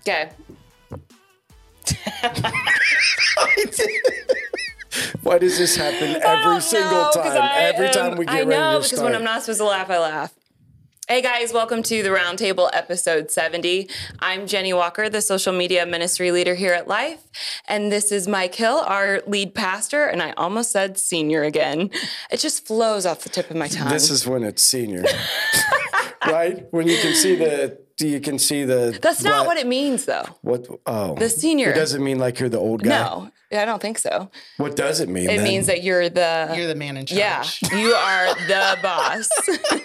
Okay. Why does this happen every oh, single time? every um, time we get I ready know to because start. when I'm not supposed to laugh, I laugh. Hey guys, welcome to the Roundtable episode 70. I'm Jenny Walker, the social media ministry leader here at Life. And this is Mike Hill, our lead pastor. And I almost said senior again. It just flows off the tip of my tongue. This is when it's senior, right? When you can see the, you can see the. That's not what it means though. What? Oh, The senior. It doesn't mean like you're the old guy. No, I don't think so. What does it mean? It then? means that you're the. You're the man in charge. yeah, you are the boss.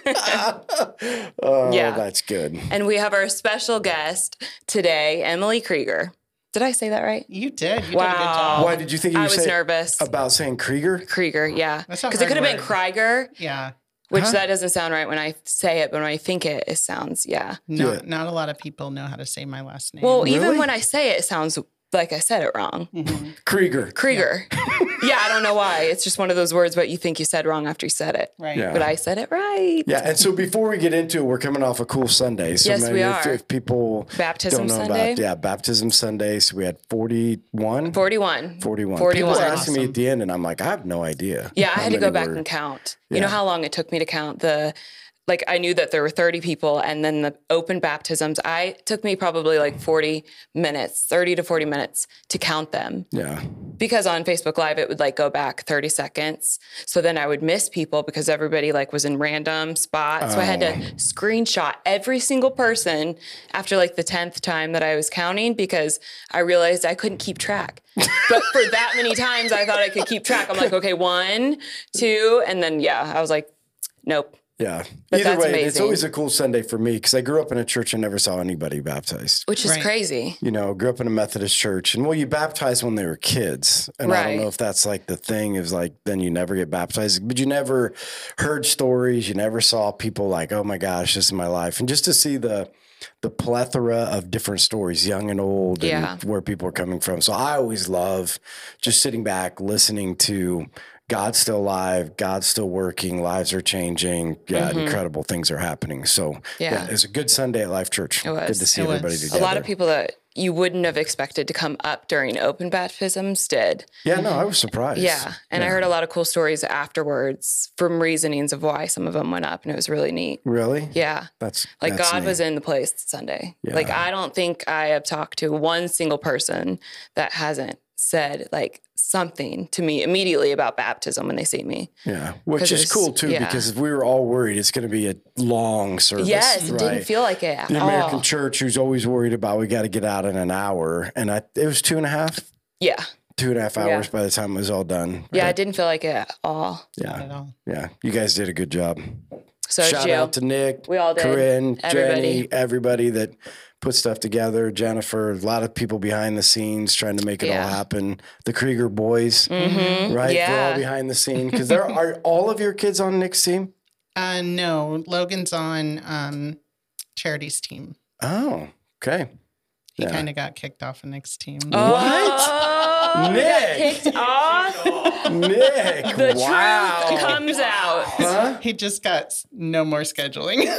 Oh, yeah. that's good. and we have our special guest today, Emily Kreiger. Did I say that right? You did. You did a good Wow. job. Why did you think you I were was saying nervous. about saying Kreiger? Kreiger, yeah. That's not Because it could have been. Kreiger, Yeah. Which Huh? that doesn't sound right when I say it, but when I think it, it sounds, yeah. No, Yeah. not a lot of people know how to say my last name. Well, Really? even when I say it, it sounds like I said it wrong. Mhm. Kreiger. Kreiger. Yeah. I don't know why. It's just one of those words, but you think you said wrong after you said it. right. Yeah. But I said it right. Yeah, and so before we get into it, we're coming off a cool Sunday. So Yes, maybe we are. if people Baptism don't know Sunday. about yeah, baptism Sunday. So we had 41. 41. 41. 41. People were asking me at the end, and I'm like, I have no idea. Yeah, I had to go back were- and count. Yeah. You know how long it took me to count the like I knew that there were 30 people and then the open baptisms. I took me probably like 40 minutes, 30 to 40 minutes to count them Yeah. because on Facebook Live it would like go back 30 seconds. So then I would miss people because everybody like was in random spots. So I had to Oh. screenshot every single person after like the 10th time that I was counting because I realized I couldn't keep track. but for that many times I thought I could keep track. I'm like, okay, one, two, and then yeah, I was like, nope. Yeah. But Either that's way, it's always a cool Sunday for me because I grew up in a church and never saw anybody baptized. Which is Right. crazy. You know, grew up in a Methodist church, and well, you baptize when they were kids, and I don't know if that's like the thing is like then you never get baptized, but you never heard stories, you never saw people like, oh my gosh, this is my life, and just to see the the plethora of different stories, young and old, and where people are coming from. So I always love just sitting back, listening to God's still alive, God's still working, lives are changing, yeah, incredible things are happening. So Mm-hmm. Yeah. it was a good Sunday at Life Church. It was. Good to see It everybody was. A together. A lot of people that you wouldn't have expected to come up during open baptisms did. Yeah, no, I was surprised. Yeah. And I heard a lot of cool stories afterwards from reasonings of why some of them went up, and it was really neat. Really? Yeah. That's Like that's God neat. was in the place Sunday. Yeah. Like I don't think I have talked to one single person that hasn't said like something to me immediately about baptism when they see me. Yeah, which 'Cause is cool too yeah. because we were all worried it's going to be a long service. yes, it right? didn't feel like it the American all. church who's always worried about we got to get out in an hour, and I it was two and a half, yeah. two and a half Yeah. hours by the time it was all done. Yeah, it didn't feel like it at all. Not yeah, at all. yeah. You guys did a good job. So Shout out to Nick, We all did. Corinne, Everybody. Jenny, everybody that put stuff together. Jennifer, a lot of people behind the scenes trying to make it Yeah. all happen. The Kreiger boys, Mhm. right? They're all behind the scene because there are all of your kids on Nick's team. Uh, no, Logan's on um, charity's team. Oh, okay. He Yeah. kind of got kicked off of Nick's team. Oh, Nick. got kicked off. Nick, The wow. truth comes out. Huh? He just got no more scheduling.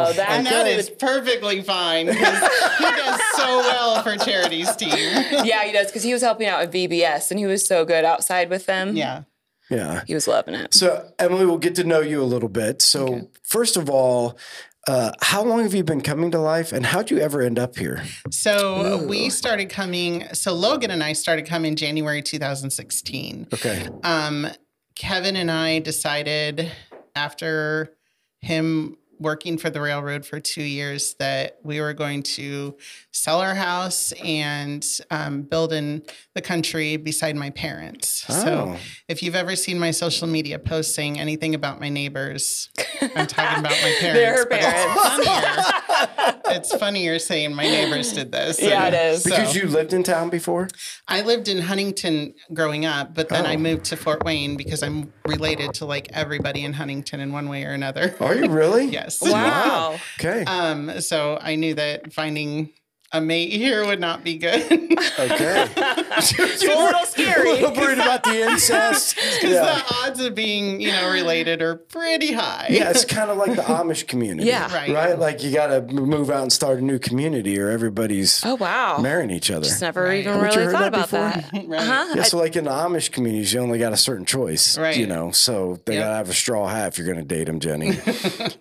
Oh, that and that Okay. is perfectly fine because he does so well for charity's team. yeah, he does because he was helping out at VBS and he was so good outside with them. Yeah. Yeah. he was loving it. So, Emily, we'll get to know you a little bit. So, first of all, uh, how long have you been coming to life and how'd you ever end up here? So we started coming. So Logan and I started coming January 2016. Okay. Um, Kevin and I decided after him working for the railroad for two years that we were going to sell our house and um, build in the country beside my parents. So Oh. if you've ever seen my social media posts saying anything about my neighbors, I'm talking about my parents. Parents. It's funnier, it's funnier saying my neighbors did this. Yeah, it is. So- Because you lived in town before? I lived in Huntington growing up, but then I Oh. moved to Fort Wayne because I'm related to like everybody in Huntington in one way or another. Are you really? yes. Wow. Okay. Um, so I knew that finding a mate here would not be good. Okay. it's a little scary. A little worried about the incest. Because Yeah. the odds of being, you know, related are pretty high. Yeah, it's kind of like the Amish community. Yeah. Right. Right? Like you got to move out and start a new community or everybody's Oh wow. marrying each other. Just never Right. even Haven't really heard thought that about before? that. Right. Uh-huh. Yeah, so like in the Amish communities, you only got a certain choice, Right. you know. So they Yep. gotta have a straw hat if you're gonna date them, Jenny.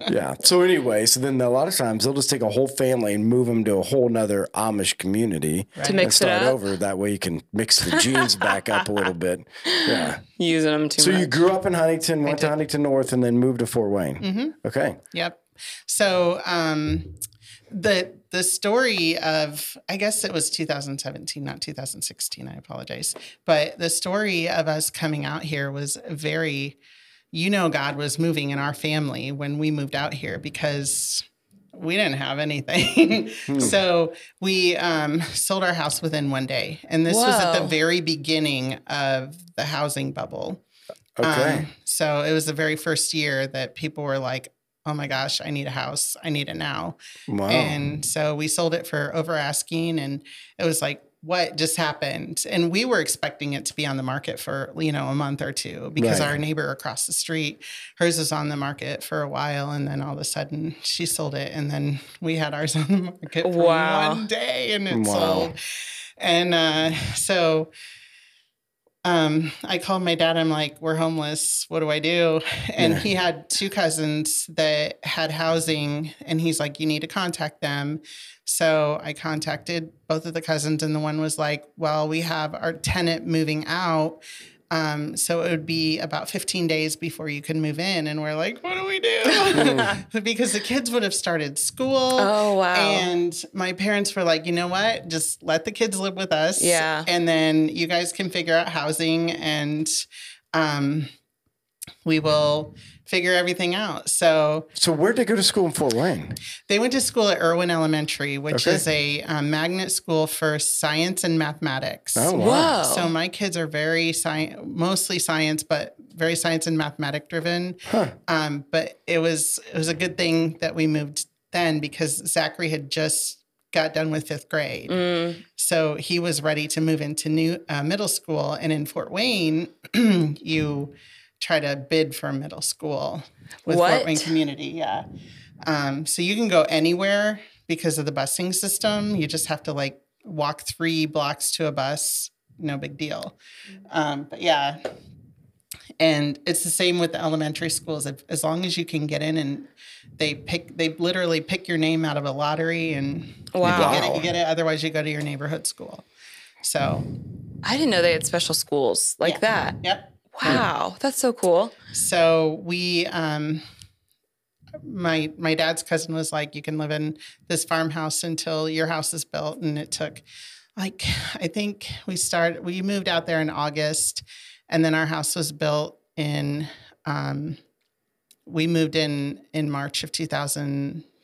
yeah. So anyway, so then a lot of times they'll just take a whole family and move them to a whole nother Amish community To and mix it start up, over. That way you can mix the genes back up a little bit. Yeah. using them too So much. you grew up in Huntington, went to Huntington North, and then moved to Fort Wayne. Mm-hmm. Okay. Yep. So um, the the story of I guess it was 2017, not 2016. I apologize, but the story of us coming out here was very, you know, God was moving in our family when we moved out here because we didn't have anything. so we um, sold our house within one day, and this was at the very beginning of the housing bubble. Okay. Um, so it was the very first year that people were like, oh my gosh, I need a house. I need it now. wow. And so we sold it for over asking. And it was like, what just happened? And we were expecting it to be on the market for, you know, a month or two because Right. our neighbor across the street, hers was on the market for a while. And then all of a sudden she sold it. And then we had ours on the market for Wow. one day and it Wow. sold. And uh, so um, I called my dad. I'm like, we're homeless. What do I do? And Yeah. he had two cousins that had housing, and he's like, you need to contact them. So I contacted both of the cousins, and the one was like, well, we have our tenant moving out. Um, so it would be about 15 days before you can move in. And we're like, what do we do? because the kids would have started school. oh wow. And my parents were like, you know what? Just let the kids live with us. Yeah. And then you guys can figure out housing and um, we will figure everything out. So so where'd they go to school in Fort Wayne? they went to school at Irwin Elementary, which Okay. is a um, magnet school for science and mathematics. Oh, wow. Whoa. So my kids are very science, mostly science, but very science and mathematic driven. Huh. Um, but it was it was a good thing that we moved then because Zachary had just got done with fifth grade, Mm, so he was ready to move into new uh, middle school. And in Fort Wayne, you try to bid for middle school with What? Fort Wayne Community. Yeah, um, so you can go anywhere because of the busing system. You just have to like walk three blocks to a bus. No big deal. Um, but yeah, and it's the same with the elementary schools. If, as long as you can get in and they pick, they literally pick your name out of a lottery and Wow. you get it. You get it. Otherwise, you go to your neighborhood school. So, I didn't know they had special schools like Yeah. that. yep. Wow, that's so cool. So we, um, my my dad's cousin was like, you can live in this farmhouse until your house is built, and it took, like, I think we started, we moved out there in August, and then our house was built in, um, we moved in in March of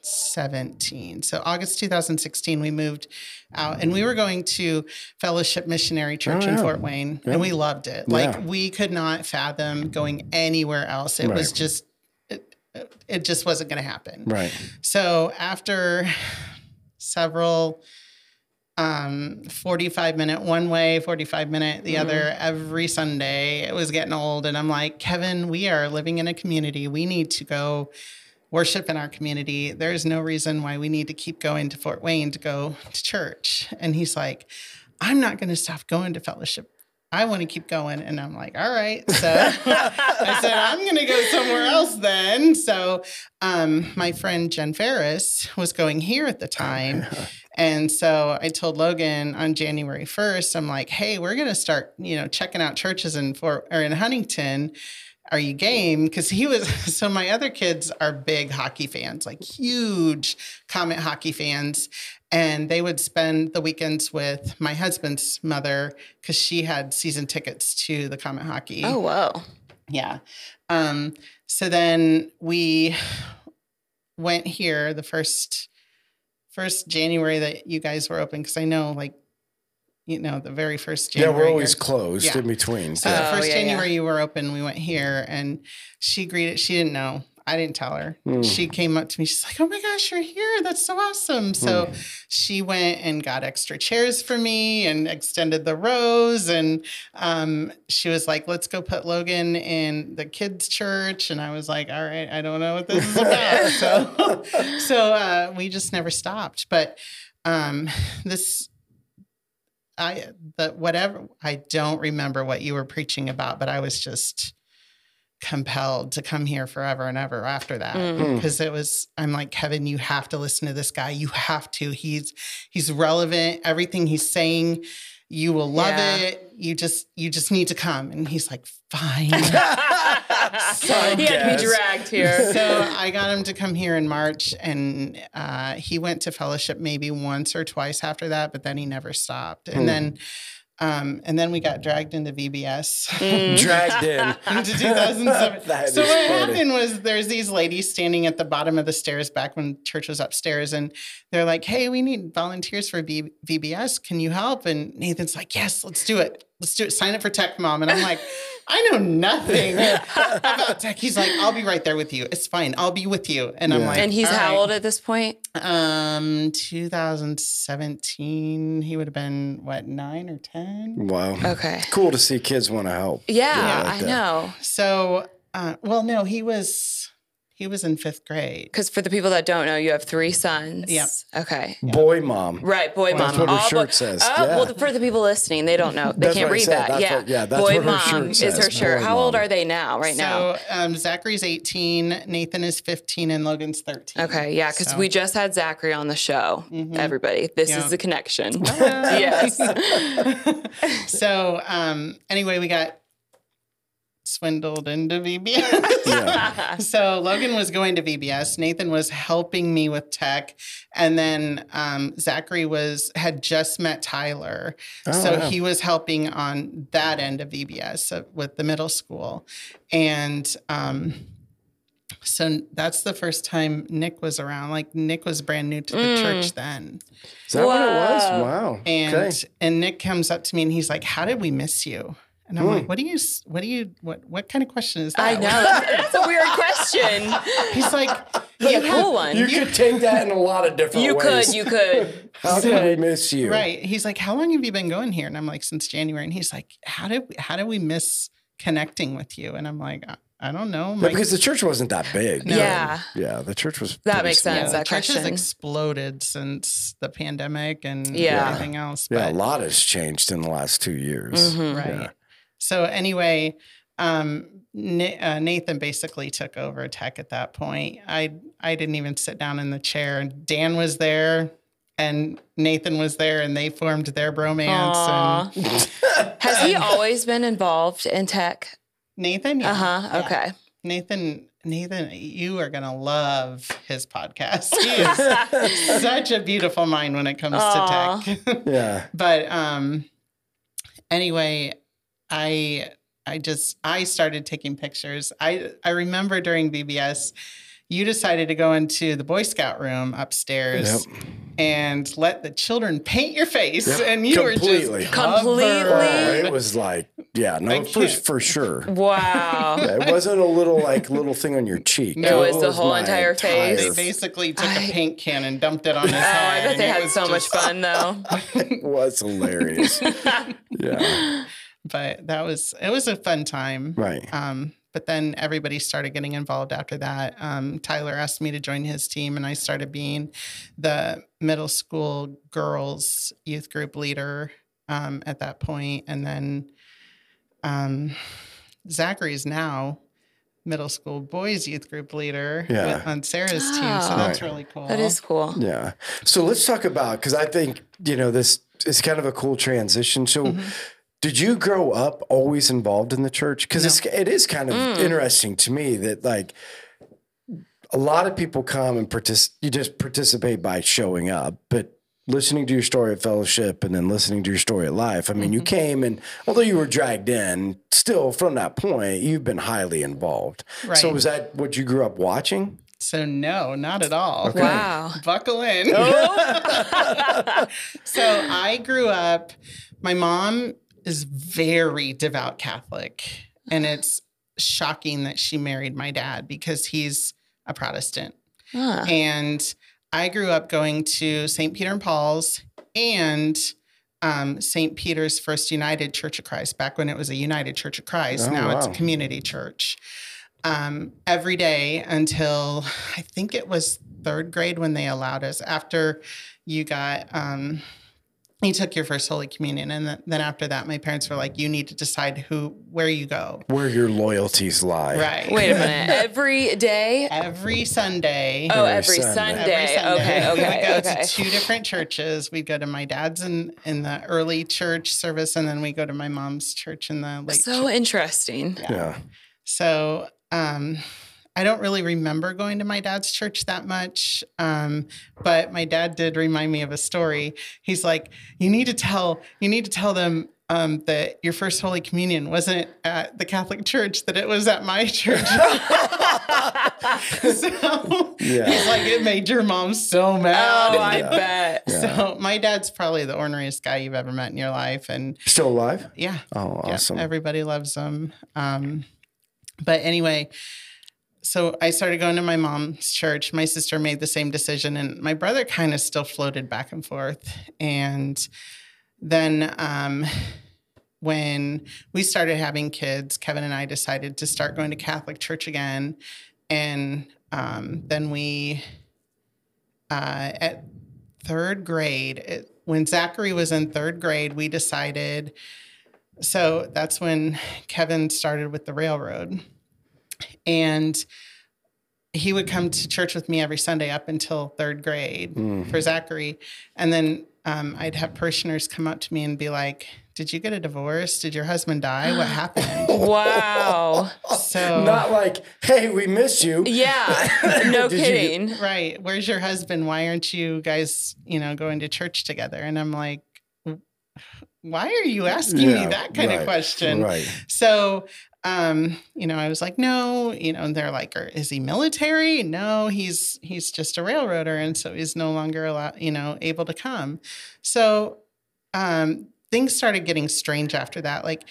2017. So August 2016, we moved out, and we were going to Fellowship Missionary Church Oh, in. Fort Wayne, Yeah. and we loved it. Like we could not fathom going anywhere else. It was just, it, it just wasn't going to happen. Right. So after several um 45 minute one way 45 minute the other every sunday it was getting old and i'm like kevin we are living in a community we need to go worship in our community there's no reason why we need to keep going to fort wayne to go to church and he's like i'm not going to stop going to fellowship I want to keep going. And I'm like, all right. So I said, I'm going to go somewhere else then. So um, my friend Jen Ferris was going here at the time. And so I told Logan on January 1st, I'm like, hey, we're going to start, you know, checking out churches in Fort or in Huntington. Are you game? Because he was, so my other kids are big hockey fans, like huge Komet hockey fans. And they would spend the weekends with my husband's mother because she had season tickets to the Komet hockey. Oh wow. Yeah. Um, so then we went here the first first January that you guys were open because I know like you know the very first Yeah, January. we're always you're- closed Yeah. in between. so Oh, the first yeah, yeah. January you were open, we went here and she greeted she didn't know. I didn't tell her. Mm. She came up to me. She's like, "Oh my gosh, you're here! That's so awesome!" So she went and got extra chairs for me and extended the rows. And um, she was like, "Let's go put Logan in the kids' church." And I was like, "All right, I don't know what this is about." so, so uh, we just never stopped. But um, this I the whatever I don't remember what you were preaching about, but I was just compelled to come here forever and ever after that Mm. because it was I'm like Kevin you have to listen to this guy. You have to. He's he's relevant. Everything he's saying you will love Yeah. it. You just you just need to come. And he's like fine he had to be dragged here. so I got him to come here in March, and uh, he went to fellowship maybe once or twice after that, but then he never stopped. And Hmm. then, um, and then we got dragged into VBS. Mm. Dragged in. Into 2007. So what funny. happened was there's these ladies standing at the bottom of the stairs back when church was upstairs, and they're like, "Hey, we need volunteers for V- VBS. Can you help?" And Nathan's like, "Yes, let's do it. Let's do it. Sign up for Tech Mom." And I'm like, "I know nothing about tech." He's like, "I'll be right there with you. It's fine. I'll be with you." And I'm like, and he's "All how right." old at this point? Um, 2017. He would have been what nine or ten. Wow. Okay. Cool to see kids want to help. Yeah, Yeah, like I that. know. So, uh, well, no, he was he was in fifth grade. Because for the people that don't know, you have three sons. Yep. Okay. Boy mom. Right, boy That's mom. what her All shirt boy- says, Oh, yeah. well, for the people listening, they don't know. They That's can't read that. That's yeah. what- yeah, that's boy what her mom shirt is her shirt. boy How old are they now? Right now. So, um, Zachary's 18, Nathan is 15, and Logan's 13. Okay, yeah, because So- we just had Zachary on the show. Mhm. Everybody, this Yeah. is the connection. Yes. so, um, anyway, we got swindled into VBS. Yeah. so Logan was going to VBS. Nathan was helping me with tech, and then um, Zachary was had just met Tyler, Oh, so wow. he was helping on that end of VBS so with the middle school, and um, so that's the first time Nick was around. Like Nick was brand new to the Mm. church then, Is that what it was? Wow. and okay. and Nick comes up to me and he's like, "How did we miss you?" And I'm Hmm. like, "What do you? What do you? What? What kind of question is that?" I know. That's, that's a weird question. He's like, Yeah, "You cool one. You could take that in a lot of different You ways. You could, you could. How did we miss you? Right. He's like, How long have you been going here? And I'm like, Since January. And he's like, How did we, how did we miss connecting with you? And I'm like, I, I don't know. Yeah, because the church wasn't that big. No. Yeah. Yeah, the church was. That makes small. yeah, sense. the that church has exploded since the pandemic and Yeah. everything else. Yeah, a lot has changed in the last two years. Mhm. right. Yeah. So anyway, um, Na- uh, Nathan basically took over tech at that point. I I didn't even sit down in the chair. Dan was there, and Nathan was there, and they formed their bromance. Aw. And Has he always been involved in tech? Nathan, yeah. Uh huh. Yeah. Okay. Nathan, Nathan, you are gonna love his podcast. He is such a beautiful mind when it comes Aw. to tech. Yeah. but um, anyway, I I just I started taking pictures. I I remember during VBS, you decided to go into the Boy Scout room upstairs Yep. and let the children paint your face, Yep, and you completely. were just Completely. Covered. Uh, it was like, yeah, no, for, for sure. Wow. Yeah, it wasn't a little like little thing on your cheek. No, it was the whole my entire face. They basically took I- a paint can and dumped it on his Oh, head. I bet they had was so much fun though. It was hilarious. yeah. But that was it was a fun time. Right. Um, but then everybody started getting involved after that. Um, Tyler asked me to join his team, and I started being the middle school girls youth group leader um, at that point. And then um, Zachary's now middle school boys youth group leader Yeah. with, on Sarah's team. So Oh. that's Right. really cool. That is cool. Yeah. So let's talk about because I think you know this is kind of a cool transition. So. Mm-hmm. Did you grow up always involved in the church? Because it's it is kind of Mm. interesting to me that like a lot of people come and partic- you just participate by showing up, but listening to your story at fellowship and then listening to your story at life. I mean, you Mm-hmm. came and although you were dragged in, still from that point, you've been highly involved. So was that what you grew up watching? So no, not at all. Wow. Buckle in. so I grew up, my mom is very devout Catholic. And it's shocking that she married my dad because he's a Protestant. Ah. And I grew up going to St. Peter and Paul's and um, St. Peter's First United Church of Christ, back when it was a United Church of Christ. Oh, now it's a community church. Um, every day until I think it was third grade when they allowed us. After you got, um, you took your first Holy Communion, and th- then after that, my parents were like, "You need to decide who, where you go." Where your loyalties lie. Right. Wait a minute. Every day? Every Sunday. Oh, Every every Sunday. Sunday. Every Sunday. Okay, okay We would go okay. to two different churches. We'd go to my dad's in, in the early church service, and then we go to my mom's church in the late. So church. interesting. Yeah. So um, I don't really remember going to my dad's church that much, um, but my dad did remind me of a story. He's like, "You need to tell, you need to tell them." Um, that your first Holy Communion wasn't at the Catholic Church; that it was at my church. so Yeah. he's like, it made your mom so mad. Oh, I Yeah. bet. Yeah. So my dad's probably the orneriest guy you've ever met in your life, and Still alive? yeah, Oh, yeah, awesome. everybody loves him. Um, but anyway, so I started going to my mom's church. My sister made the same decision, and my brother kind of still floated back and forth. And then um, when we started having kids, Kevin and I decided to start going to Catholic church again. And um, then we, uh, at third grade, it, when Zachary was in third grade, we decided. So that's when Kevin started with the railroad. And he would come to church with me every Sunday up until third grade Mm. for Zachary. And then um, I'd have parishioners come up to me and be like, Did you get a divorce? Did your husband die? What happened? Wow. So, Not like, hey, we miss you. Yeah. No Did you kidding. right. Where's your husband? Why aren't you guys, you know, going to church together? And I'm like, why are you asking Yeah, me that kind right, of question? Right. So, um, you know, I was like, no, you know, and they're like, "Are- is he military? No, he's he's just a railroader, and so he's no longer allowed, you know, able to come. So, um, things started getting strange after that. Like,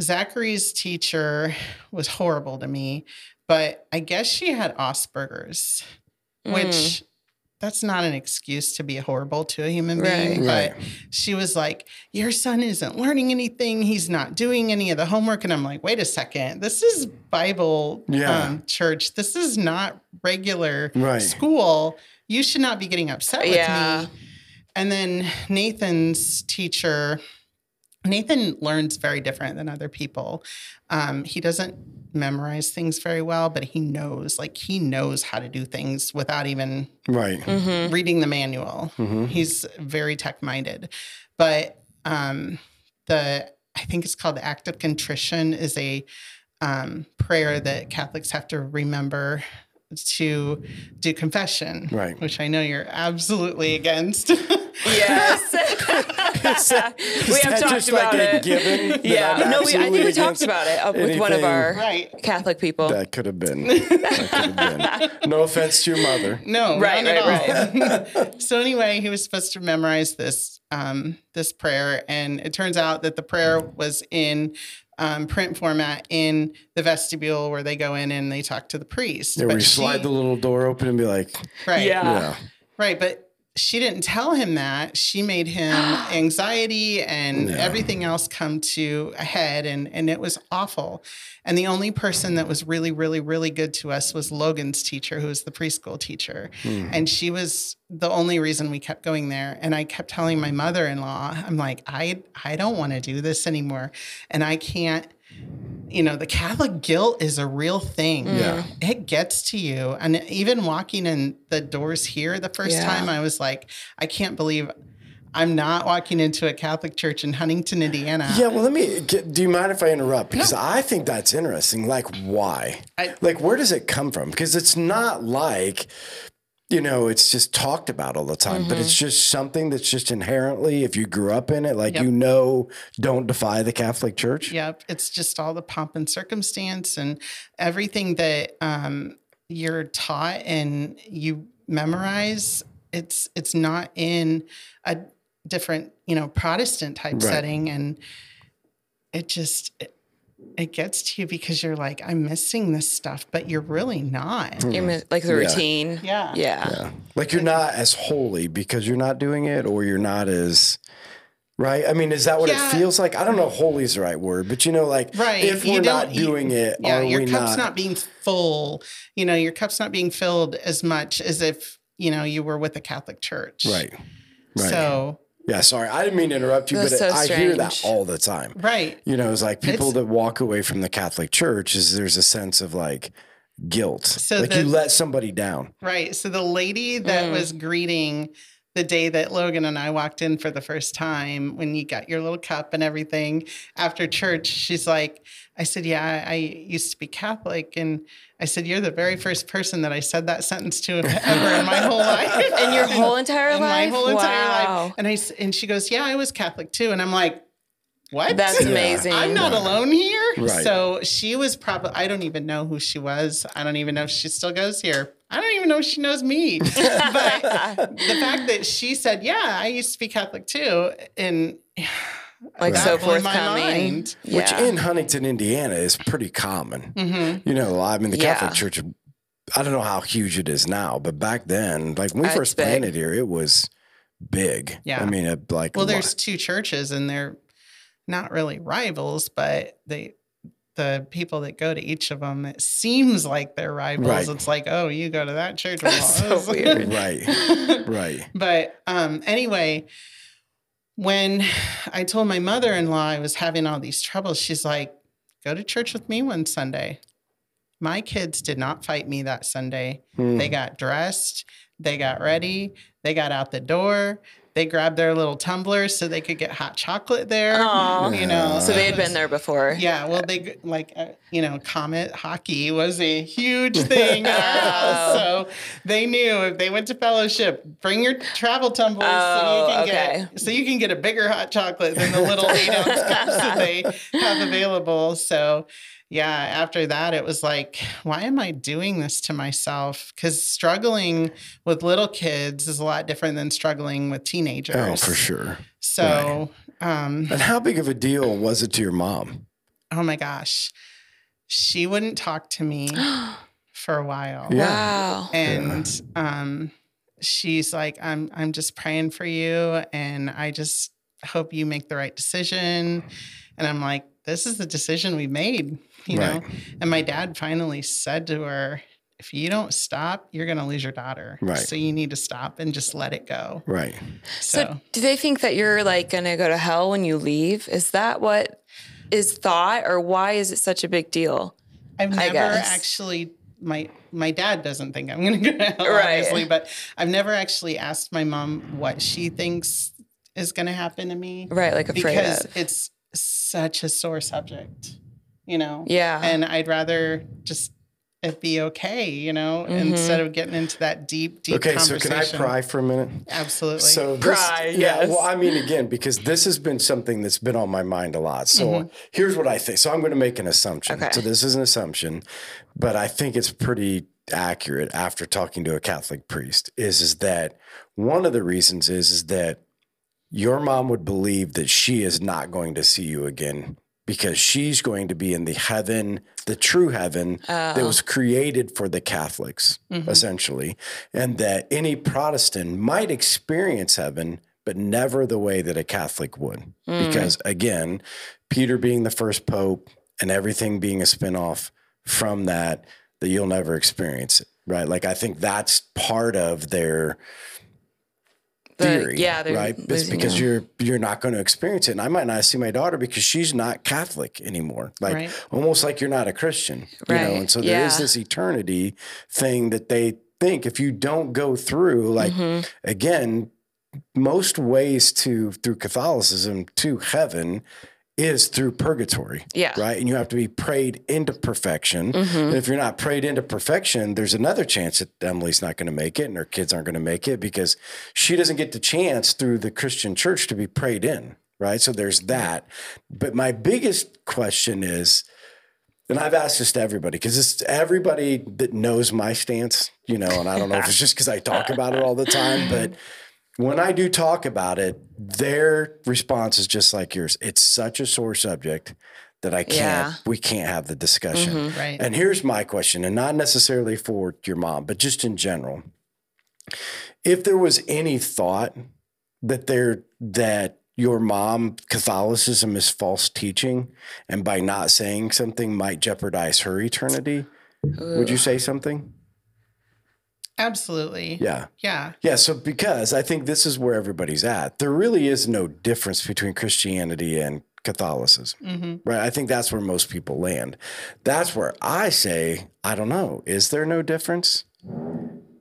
Zachary's teacher was horrible to me, but I guess she had Asperger's, Mm. which that's not an excuse to be horrible to a human being. Right. But she was like, Your son isn't learning anything. He's not doing any of the homework. And I'm like, Wait a second. This is Bible Yeah. um, church. This is not regular Right. school. You should not be getting upset with Yeah. me. And then Nathan's teacher, Nathan learns very different than other people. Um, he doesn't memorize things very well, but he knows, like, he knows how to do things without even Right. Mm-hmm. reading the manual. Mhm. He's very tech minded. But um, the, I think it's called the act of contrition, is a um, prayer that Catholics have to remember to do confession, Right. which I know you're absolutely against. Yes. That- we have talked just about like a it. given that yeah. I'm No, we, I think we talked about it uh, with one of our right. Catholic people. That could have been. That been. No offense to your mother. No, Right, not at right, all. so anyway, he was supposed to memorize this um, this prayer, and it turns out that the prayer was in um, print format in the vestibule where they go in and they talk to the priest. Yeah, where you she- slide the little door open and be like, right, Yeah. yeah. right, but. She didn't tell him that. She made him anxiety and Yeah. everything else come to a head, and, and it was awful. And the only person that was really, really, really good to us was Logan's teacher, who was the preschool teacher. Hmm. And she was the only reason we kept going there. And I kept telling my mother-in-law, I'm like, I I don't want to do this anymore. And I can't, you know, the Catholic guilt is a real thing. Yeah. It gets to you. And even walking in the doors here the first Yeah. time, I was like, I can't believe I'm not walking into a Catholic church in Huntington, Indiana. Yeah, well, let me. Get, do you mind if I interrupt? Because I think that's interesting. Like, why? I- like, where does it come from? Because it's not like, you know, it's just talked about all the time, but it's just something that's just inherently, if you grew up in it, like Yep. you know, don't defy the Catholic Church. Yep. It's just all the pomp and circumstance and everything that um, you're taught and you memorize. It's it's not in a different, you know, Protestant type Right. setting, and it just it- it gets to you because you're like, I'm missing this stuff, but you're really not. You're mm. mi- like the Yeah. routine. Yeah. Yeah. Yeah. Like you're not as holy because you're not doing it, or you're not as right. I mean, is that what Yeah. it feels like? I don't know. if Holy is the right word, but you know, like Right. if we're don't- not you- doing it, Yeah, are your we cup's not? not, being full. You know, your cup's not being filled as much as if, you know, you were with the Catholic Church. right. Right. So, yeah. Sorry, I didn't mean to interrupt you, That's but so I hear that all the time. right. You know, it's like people It's- that walk away from the Catholic Church is there's a sense of like guilt, So like the- you let somebody down. Right. So the lady that Mm. was greeting the day that Logan and I walked in for the first time, when you got your little cup and everything after church, she's like, I said, Yeah, I used to be Catholic. And I said, You're the very first person that I said that sentence to ever in my whole life. In your whole entire in my life? whole entire Wow. life. And I s- and she goes, Yeah, I was Catholic too. And I'm like, What? That's amazing. I'm not alone here. Right. So she was probably, I don't even know who she was. I don't even know if she still goes here. I don't even know if she knows me. but the fact that she said, Yeah, I used to be Catholic too. And like that so blew my forthcoming. mind. Which Yeah. in Huntington, Indiana, is pretty common. Mhm. You know, I mean, the Yeah. Catholic Church. I don't know how huge it is now, but back then, like when we It's first big. planted here, it was big. Yeah. I mean, it, like well, there's two churches and they're not really rivals, but they, the people that go to each of them, it seems like they're rivals. Right. It's like, oh, you go to that church. That's well, so weird. right, right. But um, anyway, when I told my mother in law I was having all these troubles, she's like, go to church with me one Sunday. My kids did not fight me that Sunday. Hmm. They got dressed, they got ready, they got out the door, they grabbed their little tumblers so they could get hot chocolate there. Aw. You know, So they it had been there before. Yeah, well, they like uh, you know, Komet hockey was a huge thing in our house, Oh. so they knew if they went to fellowship, bring your travel tumblers so Oh, you can okay. get so you can get a bigger hot chocolate than the little eight ounce cups that they have available. So. Yeah, after that, it was like, why am I doing this to myself? Because struggling with little kids is a lot different than struggling with teenagers. Oh, for sure. So, um, And how big of a deal was it to your mom? oh my gosh, she wouldn't talk to me for a while. Yeah. Wow. And um, she's like, I'm I'm just praying for you and I just hope you make the right decision. And I'm like, this is the decision we made, you know? And my dad finally said to her, if you don't stop, you're gonna lose your daughter. Right. So you need to stop and just let it go. Right. So, So, do they think that you're like going to go to hell when you leave? Is that what is thought, or why is it such a big deal? I've I never guess. actually my my dad doesn't think I'm going to go to hell, Right. obviously, but I've never actually asked my mom what she thinks is going to happen to me Right, like afraid because of. it's such a sore subject, you know. Yeah. and I'd rather just it be okay, you know, Mm-hmm. instead of getting into that deep, deep Okay, so can I pry for a minute? Absolutely. So this, Pry, yeah. yes. Well, I mean, again, because this has been something that's been on my mind a lot. So here's what I think. So I'm going to make an assumption. Mm-hmm. Okay. So this is an assumption, but I think it's pretty accurate after talking to a Catholic priest. Is is that one of the reasons is is that your mom would believe that she is not going to see you again because she's going to be in the heaven, the true heaven that Oh. was created for the Catholics, mm-hmm. essentially, and that any Protestant might experience heaven, but never the way that a Catholic would. Mm. Because again, Peter being the first pope and everything being a spinoff from that, that you'll never experience it. Right. Like I think that's part of their The- theory. yeah, right. It's because you. you're you're not going to experience it. And I might not see my daughter because she's not Catholic anymore. Like Right. almost like you're not a Christian. You know, and so there is Yeah. this eternity thing that they think if you don't go through, like Mhm. again, most ways to through Catholicism to heaven is through purgatory. Yeah. Right. And you have to be prayed into perfection. Mhm. And if you're not prayed into perfection, there's another chance that Emily's not going to make it and her kids aren't going to make it because she doesn't get the chance through the Christian church to be prayed in. Right. So there's that. But my biggest question is, and I've asked this to everybody because it's everybody that knows my stance, you know, and I don't know if it's just because I talk about it all the time, but when I do talk about it, their response is just like yours. It's such a sore subject that I can't, Yeah. we can't have the discussion. Mm-hmm. Right. And here's my question, and not necessarily for your mom, but just in general. If there was any thought that there that your mom Catholicism is false teaching, and by not saying something might jeopardize her eternity, would you say something? Absolutely. Yeah. Yeah. Yeah, so because I think this is where everybody's at. There really is no difference between Christianity and Catholicism. hmm Right. I think that's where most people land. That's where I say, I don't know. Is there no difference?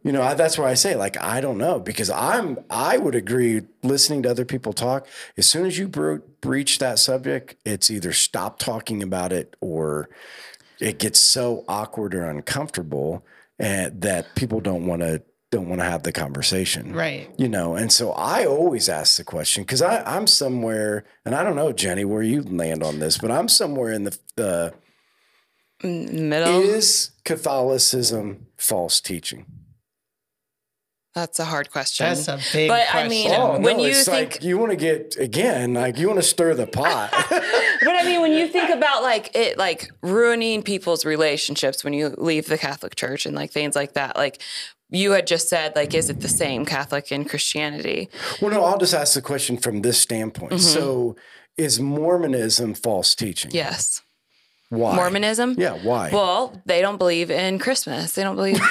You know, I, that's where I say, like, I don't know, because I'm, I would agree listening to other people talk. As soon as you bro- breach that subject, it's either stop talking about it or it gets so awkward or uncomfortable and that people don't want to, don't want to have the conversation Right. you know and so i always ask the question because i'm somewhere and i don't know jenny where you land on this but i'm somewhere in the, the Middle. is catholicism false teaching That's a hard question. That's a big But, I question. mean, Oh, when you it's think- like you want to get again like you want to stir the pot But I mean, when you think about like it, like ruining people's relationships when you leave the Catholic Church and like things like that, like you had just said, like, is it the same Catholic and Christianity? well no i'll just ask the question from this standpoint Mm-hmm. so is mormonism false teaching Yes. why Mormonism? yeah why Well, they don't believe in Christmas. They don't believe.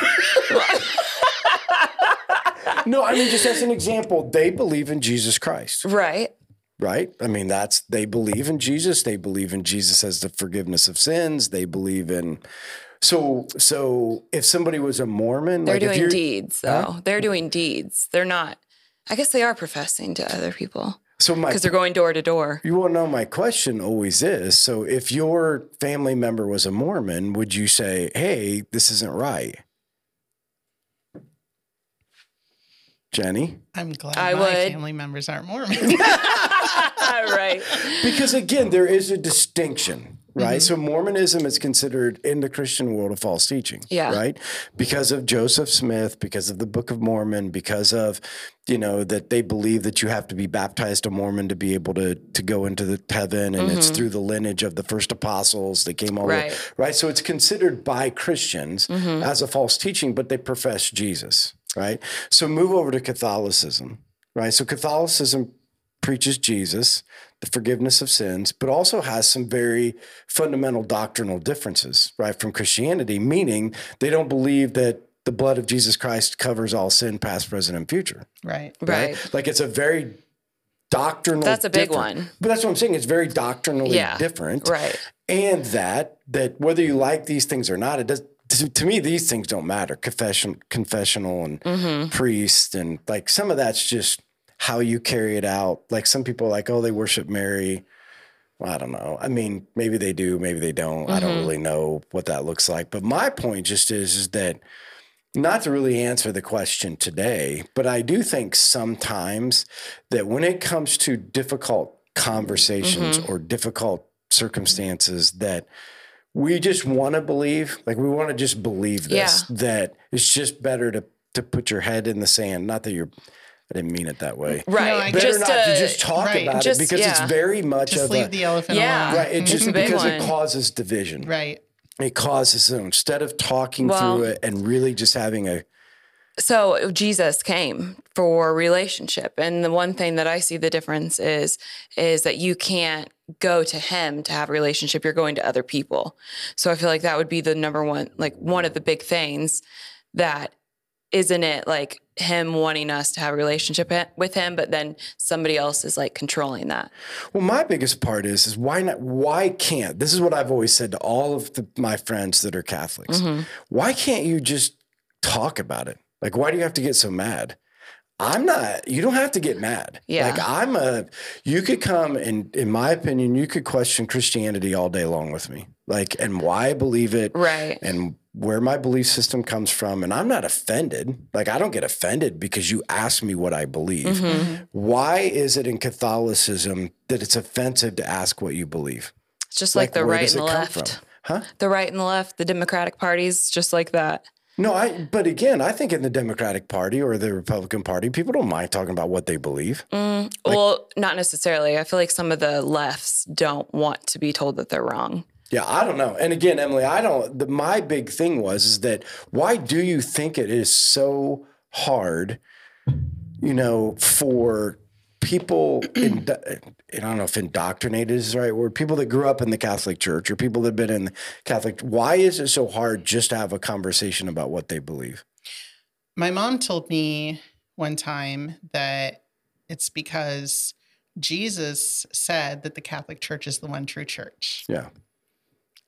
no i mean just as an example they believe in jesus christ right. Right? I mean, that's they believe in Jesus. They believe in Jesus as the forgiveness of sins. They believe in so so. If somebody was a Mormon, They're like doing you're- deeds, though. They're doing deeds. They're not. I guess they are professing to other people So my because they're going door to door. you want to know my question always is so if your family member was a Mormon, would you say, "Hey, this isn't right"? Jenny? I'm glad I my would. family members aren't Mormon. right. Because again, there is a distinction, right? Mm-hmm. So Mormonism is considered in the Christian world a false teaching, Yeah. right? Because of Joseph Smith, because of the Book of Mormon, because of you know that they believe that you have to be baptized a Mormon to be able to to go into the heaven, and it's through the lineage of the first apostles that came all the way, Mm-hmm. Right. Mm-hmm. right? So it's considered by Christians as a false teaching, but they profess Jesus, right? So move over to Catholicism, right? So Catholicism preaches Jesus, the forgiveness of sins, but also has some very fundamental doctrinal differences, right, from Christianity, meaning they don't believe that the blood of Jesus Christ covers all sin, past, present, and future. right. Right. Like it's a very doctrinal. That's a big different- one. But that's what I'm saying. It's very doctrinally Yeah. different Right. and that that whether you like these things or not, it does. To, to me, these things don't matter. Confession, confessional, and Mm-hmm. priest, and like some of that's just how you carry it out. Like some people like, oh, they worship Mary. Well, I don't know. I mean, maybe they do, maybe they don't. I don't Mm-hmm. really know what that looks like. But my point just is, is that not to really answer the question today, but I do think sometimes that when it comes to difficult conversations Mm-hmm. or difficult circumstances, that we just want to believe, like we want to just believe this, that it's just better to to put your head in the sand. Not that you're, I didn't mean it that way. Right. I Better just not to, to just talk right, about just- it because yeah. it's very much Just of leave a, the elephant Yeah. alone. right. It mm-hmm. just a big because it causes division Right. it causes so instead of talking Well- through it and really just having a So Jesus came for relationship, and the one thing that I see the difference is is that you can't go to him to have a relationship. You're going to other people. So I feel like that would be the number one, like one of the big things that isn't it like him wanting us to have a relationship with him, but then somebody else is like controlling that. well my biggest part is is why not why can't this is what i've always said to all of the, my friends that are catholics Mm-hmm. why can't you just talk about it like why do you have to get so mad i'm not you don't have to get mad Yeah. like i'm a you could come and in my opinion you could question christianity all day long with me like and why i believe it Right. and where my belief system comes from. And I'm not offended. Like, I don't get offended because you ask me what I believe. Mm-hmm. Why is it in Catholicism that it's offensive to ask what you believe? It's just like, the right and the left. Huh? The right and the left, the Democratic parties, just like that. No, I. But again, I think in the Democratic Party or the Republican Party, people don't mind talking about what they believe. Mm, well, not necessarily. I feel like some of the lefts don't want to be told that they're wrong. Yeah, I don't know. And again, Emily, I don't. The, my big thing was is that why do you think it is so hard, you know, for people in, I don't know if indoctrinated is the right word, people that grew up in the Catholic Church or people that have been in the Catholic, why is it so hard just to have a conversation about what they believe? My mom told me one time that it's because Jesus said that the Catholic Church is the one true church. Yeah.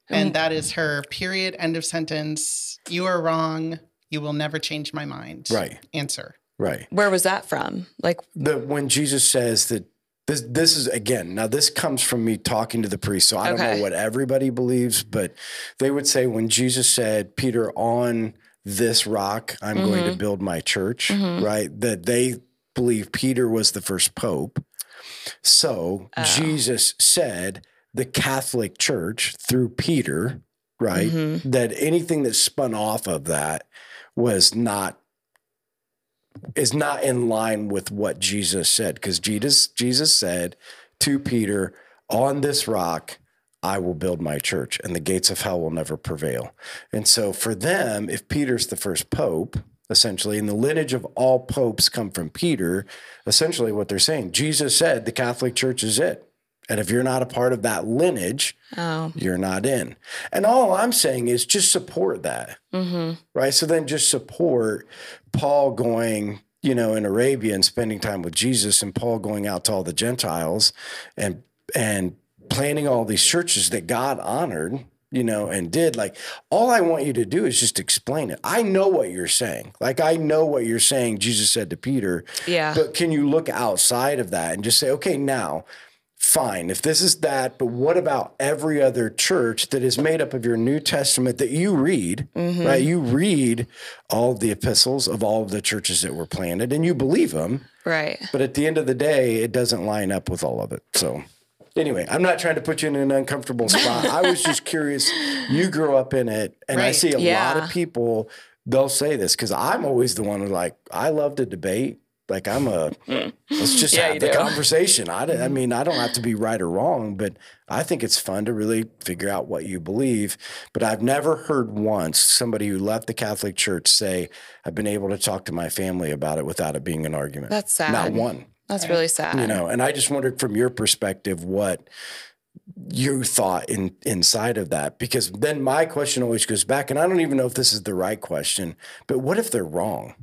And that is her period, end of sentence. You are wrong. You will never change my mind. Right. Answer. Right. Where was that from? Like the when Jesus says that this this is again now this comes from me talking to the priest, so I don't know what everybody believes, but they would say when Jesus said, "Peter, on this rock, I'm going to mm-hmm. build my church," mm-hmm. right? That they believe Peter was the first pope. So oh. Jesus said the Catholic Church through Peter, right? Mm-hmm. That anything that spun off of that was not is not in line with what Jesus said because Jesus Jesus said to Peter, "On this rock I will build my church, and the gates of hell will never prevail." And so, for them, if Peter's the first pope, essentially, and the lineage of all popes come from Peter, essentially, what they're saying, Jesus said the Catholic Church is it. And if you're not a part of that lineage, oh. you're not in. And all I'm saying is just support that. Mm-hmm. Right. So then just support Paul going, you know, in Arabia and spending time with Jesus and Paul going out to all the Gentiles and and planting all these churches that God honored, you know, and did. Like all I want you to do is just explain it. I know what you're saying. Like I know what you're saying, Jesus said to Peter. Yeah. But can you look outside of that and just say, okay, now fine, if this is that, but what about every other church that is made up of your New Testament that you read, mm-hmm. right? You read all the epistles of all of the churches that were planted and you believe them, Right. but at the end of the day, it doesn't line up with all of it. So, anyway, I'm not trying to put you in an uncomfortable spot. I was just curious. You grew up in it, and I see a lot of people, they'll say this because I'm always the one who, like, I love to debate. Like I'm a mm. let's just Yeah, have the do. conversation. I, I mm-hmm. mean, I don't have to be right or wrong, but I think it's fun to really figure out what you believe. But I've never heard once somebody who left the Catholic Church say, "I've been able to talk to my family about it without it being an argument." That's sad. Not one. That's really sad. You know, and I just wondered from your perspective what you thought in inside of that because then my question always goes back and I don't even know if this is the right question, but what if they're wrong?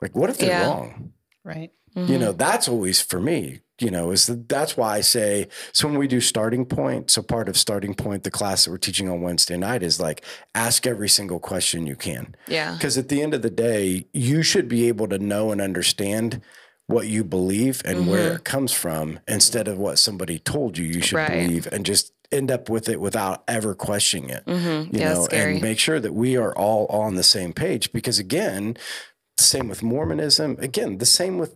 Like what if they're Yeah. wrong? Right. You know, that's always for me, you know, is that that's why I say so when we do starting point, so part of starting point, the class that we're teaching on Wednesday night is like ask every single question you can. Yeah. Because at the end of the day, you should be able to know and understand what you believe and where Mm-hmm. it comes from instead of what somebody told you you should Right. believe and just end up with it without ever questioning it. Mm-hmm. You Yeah, know, scary. and make sure that we are all on the same page because again, the same with Mormonism, again, the same with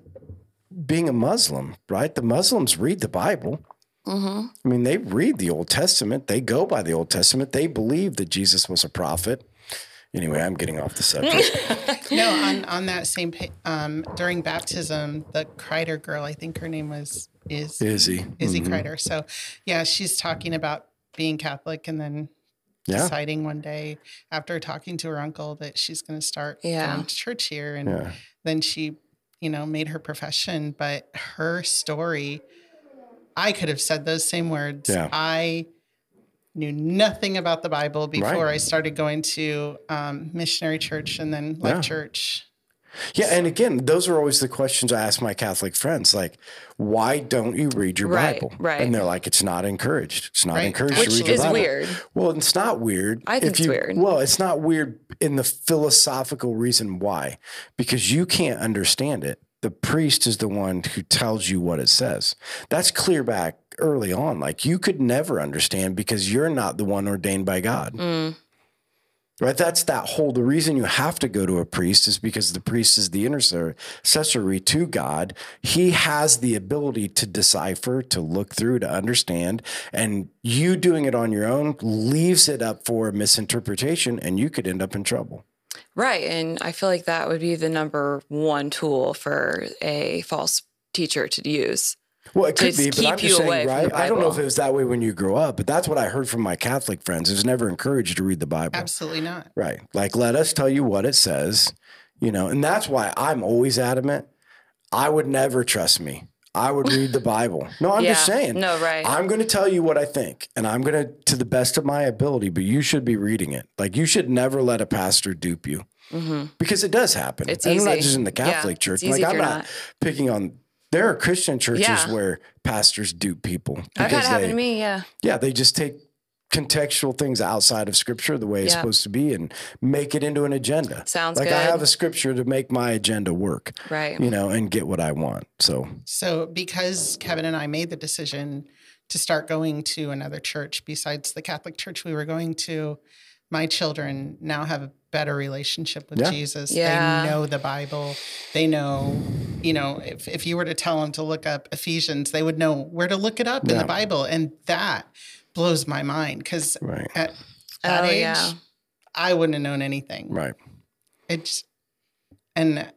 being a Muslim, right? The Muslims read the Bible. Mm-hmm. I mean, they read the Old Testament. They go by the Old Testament. They believe that Jesus was a prophet. Anyway, I'm getting off the subject. No, on on that same um, during baptism, the Kreider girl, I think her name was is Izzy. Izzy Mhm. Kreider. So, yeah, she's talking about being Catholic and then Yeah. deciding one day after talking to her uncle that she's going to start Yeah. going to church here. And Yeah. then she, you know, made her profession. But her story, I could have said those same words. Yeah. I knew nothing about the Bible before Right. I started going to um, missionary church and then life church. Yeah. And again, those are always the questions I ask my Catholic friends like, why don't you read your Right, Bible? right. And they're like, it's not encouraged. It's not Right. encouraged Which to read your is weird. Well, it's not weird. I think if it's you, weird. Well, it's not weird in the philosophical reason why, because you can't understand it. The priest is the one who tells you what it says. That's clear back early on. Like you could never understand because you're not the one ordained by God. Mm. Right. That's that whole. The reason you have to go to a priest is because the priest is the intercessory to God. He has the ability to decipher, to look through, to understand. And you doing it on your own leaves it up for misinterpretation and you could end up in trouble. Right. And I feel like that would be the number one tool for a false teacher to use. Well, it could be, but keep I'm just saying, right? I don't know if it was that way when you grew up, but that's what I heard from my Catholic friends. It was never encouraged to read the Bible. Absolutely not. Right. Like, let us tell you what it says, you know, and that's why I'm always adamant. I would never trust me. I would read the Bible. No, I'm just saying. No, right. I'm going to tell you what I think, and I'm going to, to the best of my ability, but you should be reading it. Like, you should never let a pastor dupe you because it does happen. Mm-hmm. It's and I'm not just in the Catholic it's church. Like, I'm not, not. picking on, there are Christian churches Yeah. where pastors dupe people. I've had it happen they- to me. Yeah. yeah, they just take contextual things outside of scripture the way it's Yeah. supposed to be and make it into an agenda. Sounds like I have a scripture to make my agenda work, Right. you know, and get what I want. So, So, because Kevin and I made the decision to start going to another church besides the Catholic church we were going to, my children now have a better relationship with Yeah. Jesus. Yeah. They know the Bible. They know, you know, if, if you were to tell them to look up Ephesians, they would know where to look it up in the Bible. And that blows my mind because right, at oh, that Oh, age, yeah. I wouldn't have known anything. right. It's, and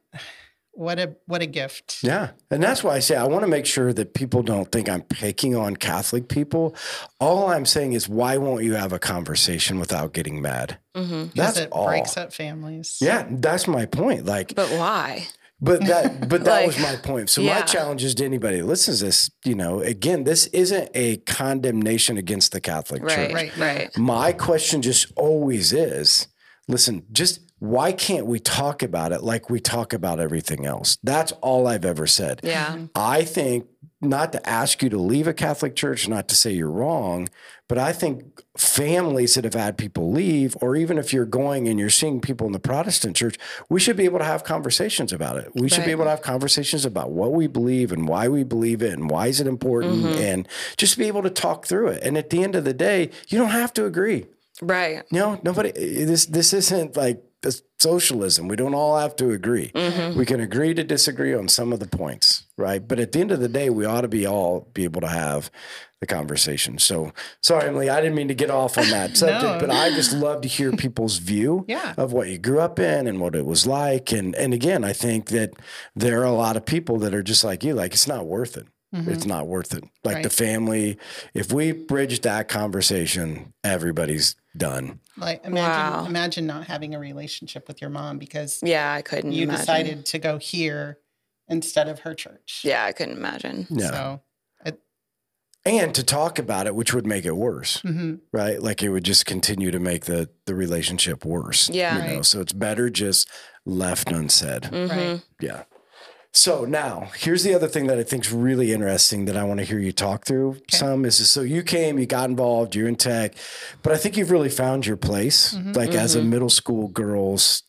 what a, what a gift. Yeah. And that's why I say I want to make sure that people don't think I'm picking on Catholic people. All I'm saying is, why won't you have a conversation without getting mad? hmm That's it all. breaks up families. Yeah, that's my point. Like, But why? But that, but that Like, was my point. So yeah. my challenge is to anybody that listens to this. You know, again, this isn't a condemnation against the Catholic Right. Church. Right. Right. Right. My question just always is, listen, just why can't we talk about it like we talk about everything else? That's all I've ever said. Yeah. I think not to ask you to leave a Catholic church, not to say you're wrong, but I think families that have had people leave, or even if you're going and you're seeing people in the Protestant church, we should be able to have conversations about it. We should be able to have conversations about what we believe and why we believe it and why is it important mm-hmm. and just be able to talk through it. And at the end of the day, you don't have to agree. Right. No, nobody. This this isn't like socialism. We don't all have to agree. Mm-hmm. We can agree to disagree on some of the points, right? But at the end of the day, we ought to be all be able to have the conversation. So sorry, Emily, I didn't mean to get off on that subject, No. but I just love to hear people's view Yeah. of what you grew up in and what it was like. And and again, I think that there are a lot of people that are just like you, like it's not worth it. It's not worth it. Like the family, if we bridge that conversation, everybody's done. Like imagine Wow. imagine not having a relationship with your mom because Yeah. I couldn't. you imagine. decided to go here instead of her church. Yeah. I couldn't imagine. Yeah. So it, and to talk about it, which would make it worse, mhm. right? Like it would just continue to make the the relationship worse. Yeah. you know. Right. So it's better just left unsaid. Mhm. right. Yeah. So now here's the other thing that I think is really interesting that I want to hear you talk through some is so you came, you got involved, you're in tech, but I think you've really found your place, Mm-hmm. like as a middle school girls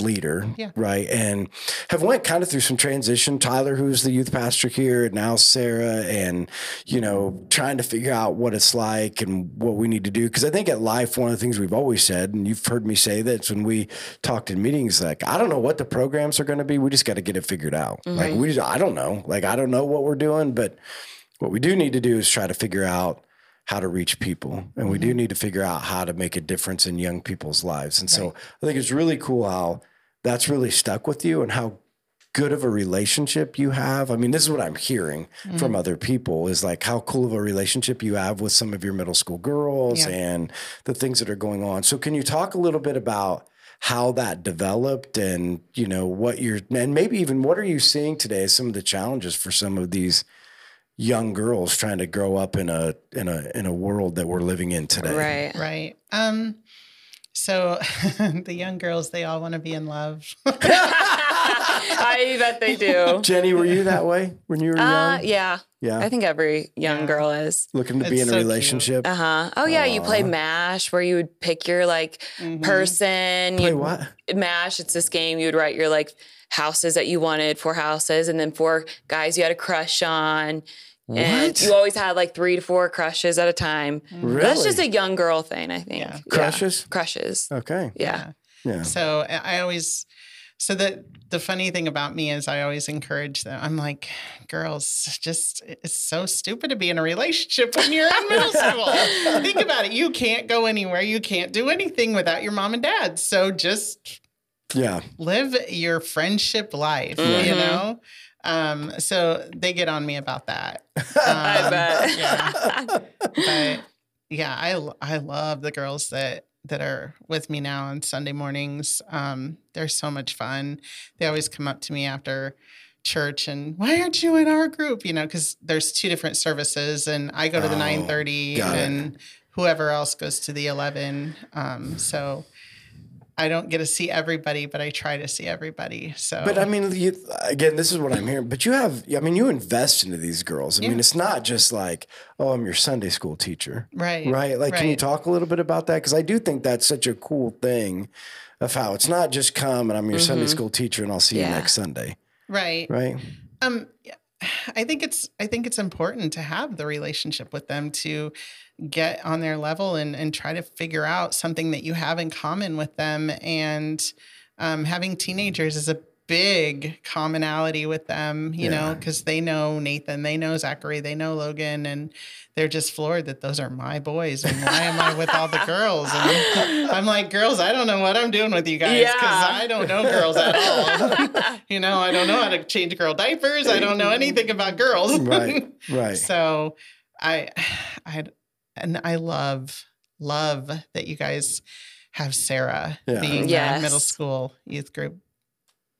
leader, Yeah. right? And have went kind of through some transition. Tyler, who's the youth pastor here, and now Sarah, and you know, trying to figure out what it's like and what we need to do. Because I think at life, one of the things we've always said, and you've heard me say this when we talked in meetings, like I don't know what the programs are going to be. We just got to get it figured out. Like mm-hmm. we, just, I don't know. Like I don't know what we're doing, but what we do need to do is try to figure out how to reach people. And we do mm-hmm. need to figure out how to make a difference in young people's lives. And so I think it's really cool how that's really stuck with you and how good of a relationship you have. I mean, this is what I'm hearing from mm-hmm. other people is like how cool of a relationship you have with some of your middle school girls Yeah. and the things that are going on. So can you talk a little bit about how that developed and you know what you're and maybe even what are you seeing today as some of the challenges for some of these young girls trying to grow up in a in a in a world that we're living in today. Right. Right. Um so the young girls they all want to be in love. I bet they do. Jenny, were you that way when you were Uh, young? yeah. Yeah. I think every young Yeah. girl is. Looking to be It's in a so cute. relationship. Uh huh. Oh yeah, you play Mash, where you would pick your like Mhm. person. Play what? Mash. It's this game. You would write your like houses that you wanted, four houses, and then four guys you had a crush on. And you always had like three to four crushes at a time. Really? That's just a young girl thing, I think. Yeah. Crushes? Crushes. Okay. Yeah. Yeah. So I I always, so the the funny thing about me is I always encourage them. I'm like, girls, just it's so stupid to be in a relationship when you're in middle school. Think about it. You can't go anywhere. You can't do anything without your mom and dad. So just Yeah. live your friendship life. You Mhm. know. Um, so they get on me about that. I Um, bet. Yeah but yeah, I I love the girls that that are with me now on Sunday mornings. Um, they're so much fun. They always come up to me after church and why aren't you in our group? You know, because there's two different services, and I go to the Oh, nine thirty, got it. and whoever else goes to the eleven. Um, so. I don't get to see everybody, but I try to see everybody. So, But I mean, you, again, this is what I'm hearing. But you have, I mean, you invest into these girls. I mean, it's not just like, oh, I'm your Sunday school teacher, right, right? Like, can you talk a little bit about that? Because I do think that's such a cool thing of how it's not just come and I'm your Sunday Mhm. school teacher and I'll see you next Sunday, right, right? Um, I think it's I think it's important to have the relationship with them to get on their level and and try to figure out something that you have in common with them. And um, having teenagers is a big commonality with them, you know, because they know Nathan, they know Zachary, they know Logan, and they're just floored that those are my boys. And why am I with all the girls? And I'm like, girls, I don't know what I'm doing with you guys because Yeah. I don't know girls at all. you know, I don't know how to change girl diapers. I don't know anything about girls. Right, right. so I, I, and I love, love that you guys have Sarah Yeah. being Yes. the middle school youth group.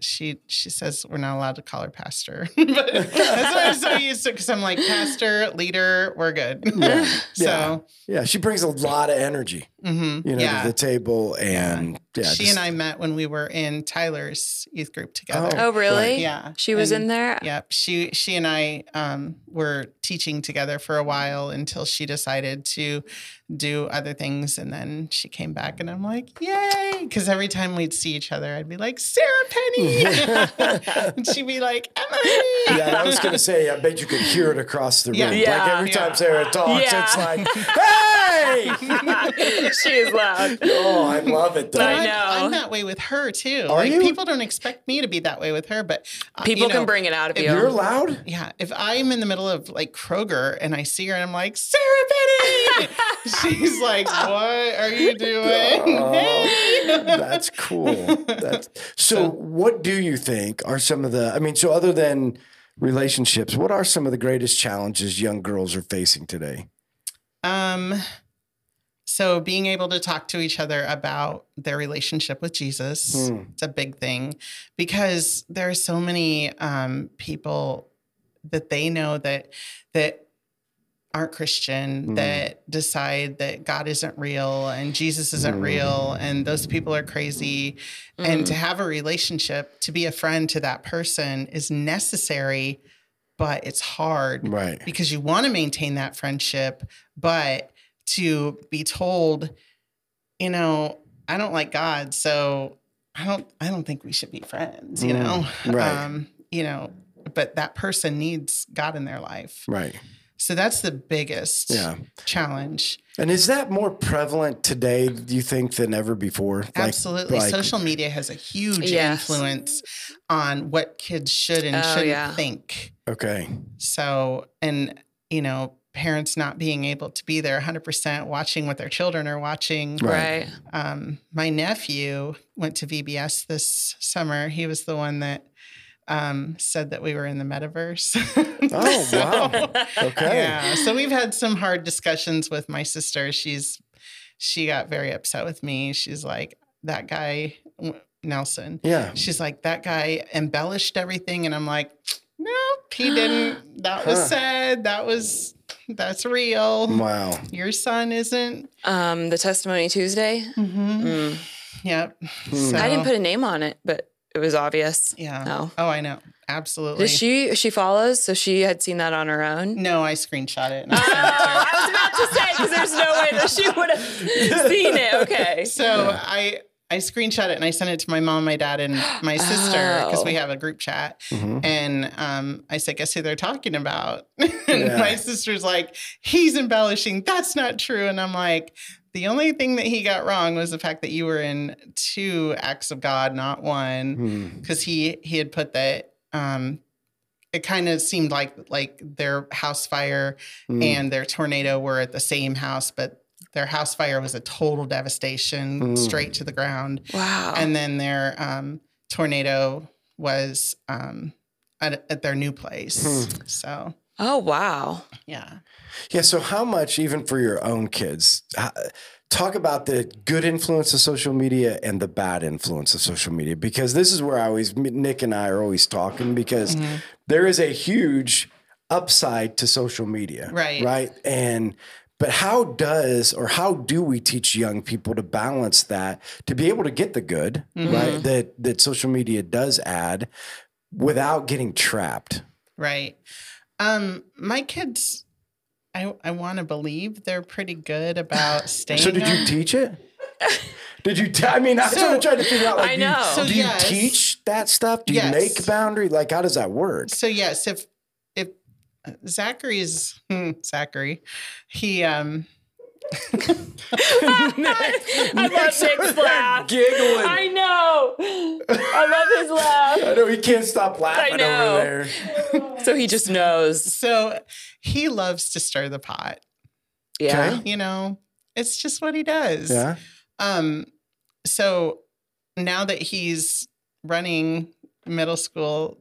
She she says we're not allowed to call her pastor, but that's what I'm so used to because I'm like pastor, leader, we're good. Yeah. so Yeah, she brings a lot of energy, mhm, you know, yeah, to the table, and yeah, she just- and I met when we were in Tyler's youth group together. Oh, really? Yeah, She was and- in there? Yep. She she and I um, were teaching together for a while until she decided to do other things, and then she came back, and I'm like, yay! Because every time we'd see each other, I'd be like, Sarah Penny, and she'd be like, Emily. Yeah, I was gonna say, I bet you could hear it across the room. Yeah. like Yeah. every time Sarah talks, Yeah. it's like, hey! she is loud. oh, I love it though. I I'm, know. I'm that way with her too. Are like you? people don't expect me to be that way with her, but uh, People you know, can bring it out of if you. You're loud. Yeah, if I'm in the middle of like Kroger and I see her and I'm like, Sarah Penny, she's like, What are you doing? Oh, Hey. That's cool. That's so. What do you think are some of the? I mean, so other than relationships, what are some of the greatest challenges young girls are facing today? Um, so being able to talk to each other about their relationship with Jesus, Hmm. it's a big thing because there are so many um, people that they know that that aren't Christian Hmm. that decide that God isn't real and Jesus isn't real and those people are crazy and to have a relationship to be a friend to that person is necessary but it's hard Right. because you want to maintain that friendship, but to be told, you know, I don't like God, so I don't I don't think we should be friends, you Mm, know. right. Um, you know, but that person needs God in their life. Right. So that's the biggest Yeah. challenge. And is that more prevalent today? Do you think than ever before? Like- Absolutely. like- Social media has a huge Yes. influence on what kids should and Oh, shouldn't yeah. think. Okay. So, and you know, parents not being able to be there 100% watching what their children are watching. Right. Right. Um, my nephew went to VBS this summer. He was the one that um, said that we were in the metaverse. Oh, So, wow. Okay. Yeah. So we've had some hard discussions with my sister. She's she got very upset with me. She's like, that guy Nelson. Yeah. She's like, that guy embellished everything. And I'm like, nope, he didn't. That was Huh. said. That was, that's real. Wow. Your son isn't. Um, the testimony Tuesday. Mm-hmm. Mm. Yep. Hmm. I didn't put a name on it, but it was obvious. yeah. Oh. Oh, I know. Absolutely. Does she she follows, so she had seen that on her own. No, I screenshot it. And Oh, I sent it to her. I was about to say because there's no way that she would have seen it. Okay. So I I screenshot it and I sent it to my mom, my dad, and my sister because we Oh. have a group chat. Mhm. And um, I said, guess who they're talking about? and Yeah. my sister's like, he's embellishing. That's not true. And I'm like, the only thing that he got wrong was the fact that you were in two acts of God, not one. Hmm. Because he he had put that um it kind of seemed like like their house fire Hmm. and their tornado were at the same house, but their house fire was a total devastation Mm. straight to the ground Wow. and then their um, tornado was um, at, at their new place. Hmm. So oh, wow. yeah, Yeah. So, how much, even for your own kids, h- talk about the good influence of social media and the bad influence of social media? Because this is where I always, Nick and I are always talking because Mm-hmm. there is a huge upside to social media. Right. Right. And, but how does or how do we teach young people to balance that to be able to get the good, Mm-hmm. right? That that social media does add without getting trapped. right. Um, my kids, I I want to believe they're pretty good about staying. So did you teach it? Did you? T- I mean, I'm So- sort of trying to figure out. Like, I do you- know. So do you yes. teach that stuff? Do you Yes. make boundary? Like, how does that work? So yes, if if Zachary's hmm, Zachary, he um I love Nick's laugh. Giggling. I know. I love his laugh. I know he can't stop laughing I know. over there. So he just knows. so he loves to stir the pot. Yeah. Okay. You know, it's just what he does. Yeah. Um, so now that he's running middle school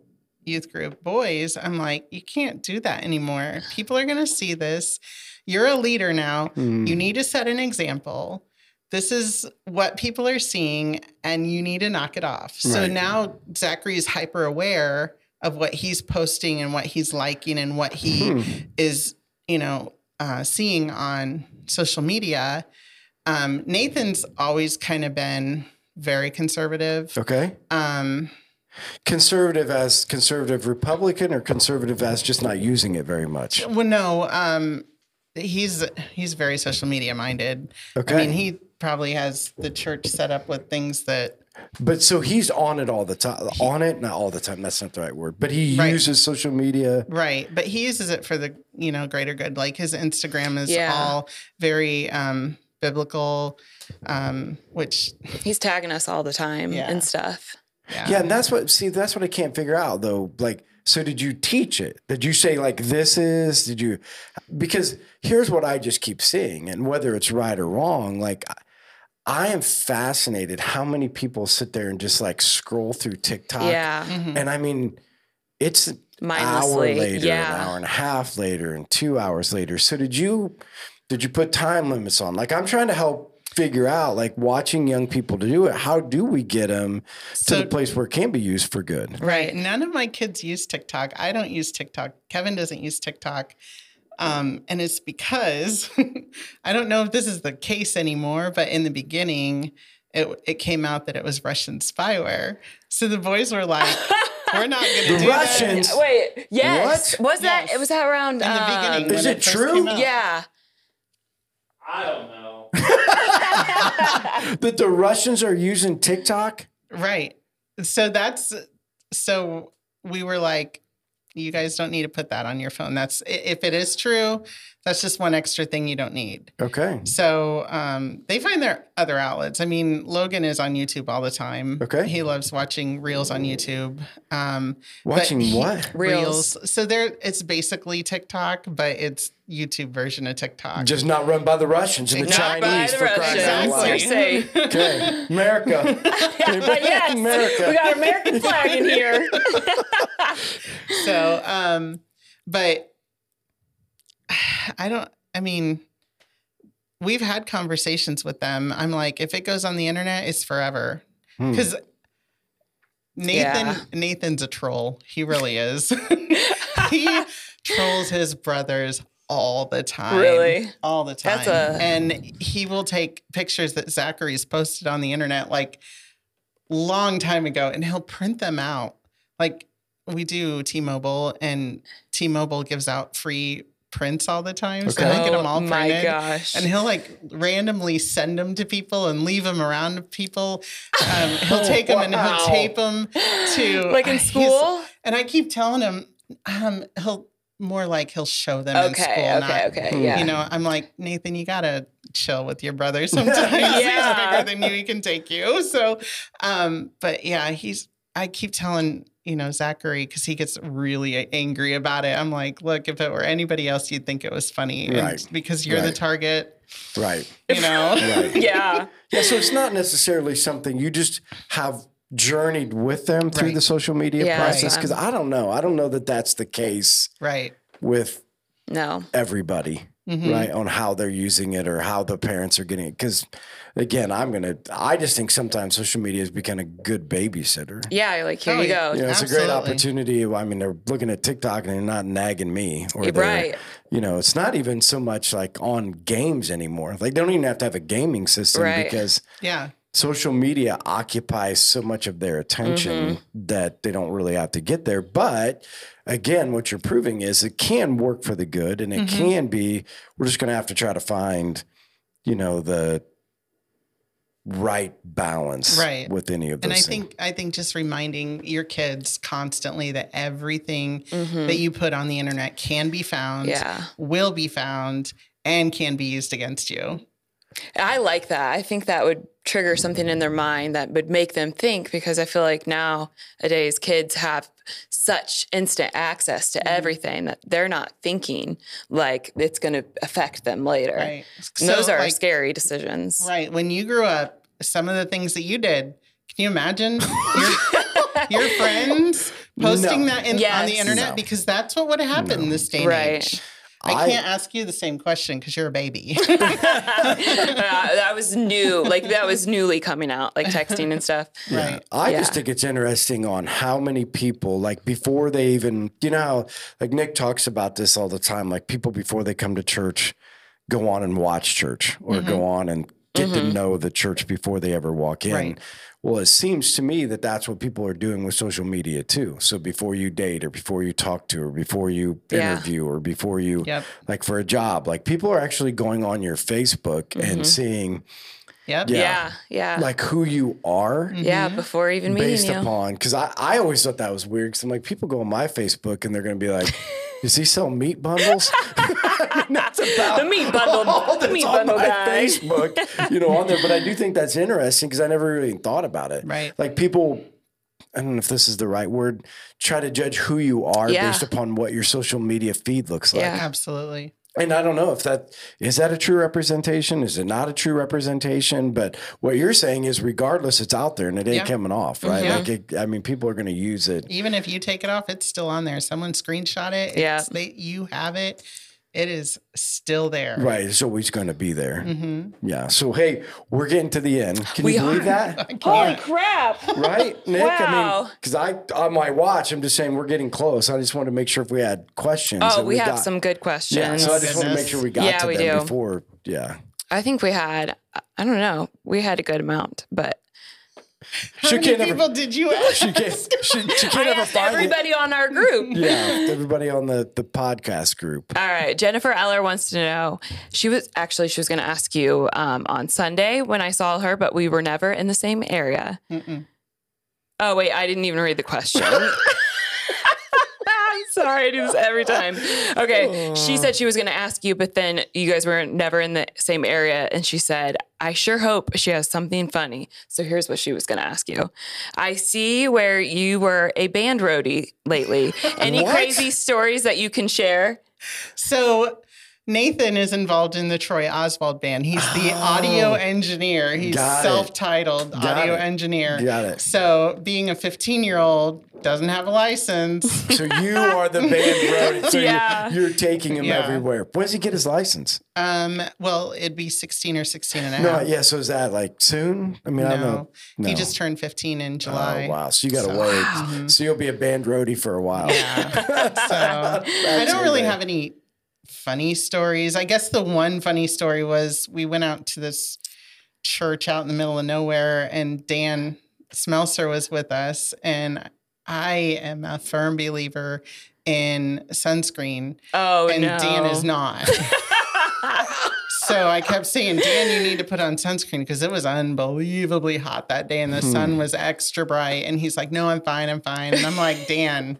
youth group boys, I'm like, you can't do that anymore. People are going to see this. You're a leader now. Hmm. You need to set an example. This is what people are seeing, and you need to knock it off. So now Zachary is hyper aware of what he's posting and what he's liking and what he Hmm. is, you know, uh, seeing on social media. Um, Nathan's always kind of been very conservative. Okay. Um, Conservative as conservative Republican or conservative as just not using it very much. well, no, um, he's he's very social media minded. Okay. I mean, he probably has the church set up with things that But so he's on it all the time. On it, not all the time. That's not the right word. But he Right. uses social media. right, but he uses it for the you know greater good. Like his Instagram is Yeah. all very um, biblical, um, which He's tagging us all the time Yeah. and stuff. Yeah, Yeah, and that's what. See, that's what I can't figure out though. Like, so did you teach it? Did you say like this is? Did you? Because here's what I just keep seeing, and whether it's right or wrong, like. I am fascinated how many people sit there and just like scroll through TikTok. Yeah. Mhm. And I mean, it's an hour later, yeah. an hour and a half later, and two hours later. So did you did you put time limits on? Like I'm trying to help figure out, like watching young people to do it. How do we get them to the place where it can be used for good? Right. None of my kids use TikTok. I don't use TikTok. Kevin doesn't use TikTok. Um, and it's because I don't know if this is the case anymore, but in the beginning, it, it came out that it was Russian spyware. So the boys were like, we're not going to The do Russians- that. Wait, yes. What? Was that it was that around In the beginning. um, Is when it first true? came out. Yeah. I don't know. that the Russians are using TikTok? Right. So that's, so we were like, you guys don't need to put that on your phone. That's, if it is true, that's just one extra thing you don't need. Okay. So um, they find their other outlets. I mean, Logan is on YouTube all the time. Okay. He loves watching reels on YouTube. Um, but Watching he- what? Reels. So there, it's basically TikTok, but it's YouTube version of TikTok. Just not run by the Russians and the Not by Chinese the for crying out loud. Safe. Okay, America. But yes, America. we got American flag in here. so, um, but I don't. I mean, we've had conversations with them. I'm like, if it goes on the internet, it's forever. Hmm. Because Nathan, Yeah. Nathan's a troll. He really is. he trolls his brothers all the time. Really? All the time. A- and he will take pictures that Zachary's posted on the internet like long time ago and he'll print them out. Like we do T-Mobile and T-Mobile gives out free prints all the time. So Okay. I get them all Oh my printed. gosh. And he'll like randomly send them to people and leave them around people. Um, he'll take them and he'll tape them to like in he's- school? And I keep telling him, um, he'll more like he'll show them in Okay, school. okay, not, okay, yeah. You know, I'm like Nathan, you gotta chill with your brother. Sometimes Yeah. he's bigger than you; he can take you. So, um, but yeah, he's. I keep telling you know Zachary because he gets really angry about it. I'm like, look, if it were anybody else, you'd think it was funny, And Right. because you're the target. Right. You know, Right. yeah. Yeah, so it's not necessarily something you just have journeyed with them through Right. the social media Yeah, process right. because I don't know. I don't know that that's the case right? with No. everybody, Mhm. right? On how they're using it or how the parents are getting it. Because again, I'm gonna. I just think sometimes social media has become a good babysitter. Yeah, like here Oh, you go. You know, it's a great opportunity. I mean, they're looking at TikTok and they're not nagging me or they're, right. You know, it's not even so much like on games anymore. Like they don't even have to have a gaming system Right. because Yeah, social media occupies so much of their attention Mm-hmm. that they don't really have to get there. But again, what you're proving is it can work for the good and it Mm-hmm. can be, we're just going to have to try to find, you know, the right balance Right. with any of those and I things. think I think just reminding your kids constantly that everything Mhm. that you put on the internet can be found, Yeah. will be found, and can be used against you. I like that. I think that would trigger something in their mind that would make them think because I feel like nowadays kids have such instant access Mm-hmm. to everything that they're not thinking like it's going to affect them later. Right. And those are like, scary decisions. Right. When you grew up, some of the things that you did, can you imagine your, your friends posting No. that in, on the internet? No. Because that's what would happen happened in this day and Right. age. I, I- can't ask you the same question because you're a baby. Uh, that was new. Like that was newly coming out, like texting and stuff. right. I Yeah. just think it's interesting on how many people, like before they even, you know, how, like Nick talks about this all the time. Like people before they come to church go on and watch church or Mm-hmm. go on and get to know the church before they ever walk in. Right. Well, it seems to me that that's what people are doing with social media too. So before you date or before you talk to or before you Yeah. interview or before you, Yep. like for a job, like people are actually going on your Facebook Mm-hmm. and seeing Yep. Yeah. Yeah. Yeah. like who you are yeah. Before even meeting based you. upon because I, I always thought that was weird because I'm like people go on my Facebook and they're gonna be like, "Does he sell meat bundles?" I mean, that's about The meat bundle- all the meat on bundle my guy. Facebook, you know, on there. But I do think that's interesting because I never really thought about it. Right. Like people. I don't know if this is the right word. Try to judge who you are Yeah. based upon what your social media feed looks like. Yeah. Absolutely. And I don't know if that is that a true representation? Is it not a true representation? But what you're saying is, regardless, it's out there and it ain't Yeah. coming off, right? Yeah. Like, it, I mean, people are going to use it. Even if you take it off, it's still on there. Someone screenshot it. Yeah. it's- They, you have it. It is still there. Right, it's always going to be there. hmm Yeah. So hey, we're getting to the end. Can We you believe are. that? I can't. crap. Right, Nick. I Wow. mean, because I on my watch, I'm just saying we're getting close. I just wanted to make sure if we had questions. Oh, that we, have got- some good questions. Yeah. questions. So I just want to make sure we got Yeah, to we them do. before. Yeah. I think we had, I don't know, we had a good amount, but How She many can't ever- people did you ask? She can't. She, she I can't ever asked find it. everybody on our group. Yeah, everybody on the the podcast group. All right. Jennifer Eller wants to know. She was actually she was going to ask you um, on Sunday when I saw her, but we were never in the same area. Mm-mm. Oh wait, I didn't even read the question. Sorry, I do this every time. Okay, she said she was going to ask you, but then you guys were never in the same area, and she said, "I sure hope she has something funny." So here's what she was going to ask you. I see where you were a band roadie lately. Any What? crazy stories that you can share? So Nathan is involved in the Troy Oswald band. He's the audio engineer. He's Oh. Got it. self-titled Got audio it. engineer. Got it. So being a 15-year-old doesn't have a license. So you are the band roadie. So Yeah. you're, you're taking him Yeah. everywhere. When does he get his license? um, well, it'd be 16 or 16 and a half. No, half. yeah. So is that like soon? I mean, I don't know. no. He just turned 15 in July. Oh wow! So you got to So- wait. Mhm. So you'll be a band roadie for a while. Yeah. So I don't really have any funny stories. I guess the one funny story was we went out to this church out in the middle of nowhere, and Dan Smelser was with us, and I am a firm believer in sunscreen, Oh and no. Dan is not. so I kept saying, Dan, you need to put on sunscreen because it was unbelievably hot that day and the hmm. sun was extra bright. And he's like, No, I'm fine, I'm fine. And I'm like, Dan,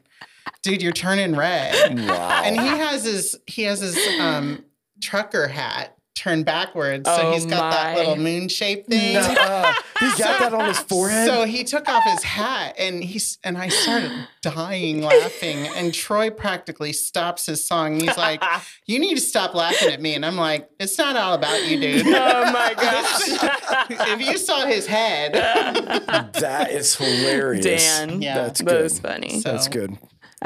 dude, you're turning red. Wow. And he has his he has his um trucker hat turned backwards. So Oh he's got that little moon shape thing. Uh, he got that on his forehead. So he took off his hat and he's and I started dying laughing. And Troy practically stops his song. He's like, You need to stop laughing at me. And I'm like, It's not all about you, dude. oh my gosh. if you saw his head. that is hilarious. Dan. Yeah. That's That good. was funny. So- That's good.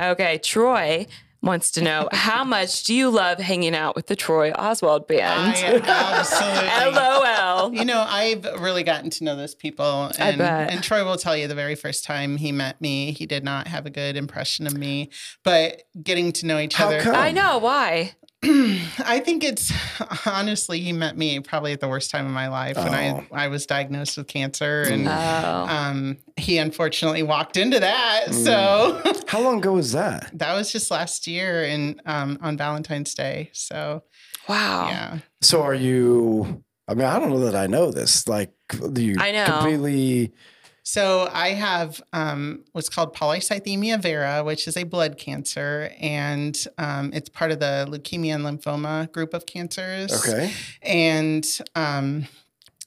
Okay, Troy wants to know how much do you love hanging out with the Troy Oswald band? I absolutely LOL. You know, I've really gotten to know those people. And, bet. and Troy will tell you the very first time he met me, he did not have a good impression of me. But getting to know each How other, come? I know why. I think it's honestly, he met me probably at the worst time of my life when Oh. I, I was diagnosed with cancer. And Oh. um, he unfortunately walked into that. Mm. So How long ago was that? that was just last year and um, on Valentine's Day. So wow. yeah. So are you? I mean, I don't know that I know this. Like, do you I know. completely? So I have um, what's called polycythemia vera, which is a blood cancer, and um, it's part of the leukemia and lymphoma group of cancers. Okay. And um,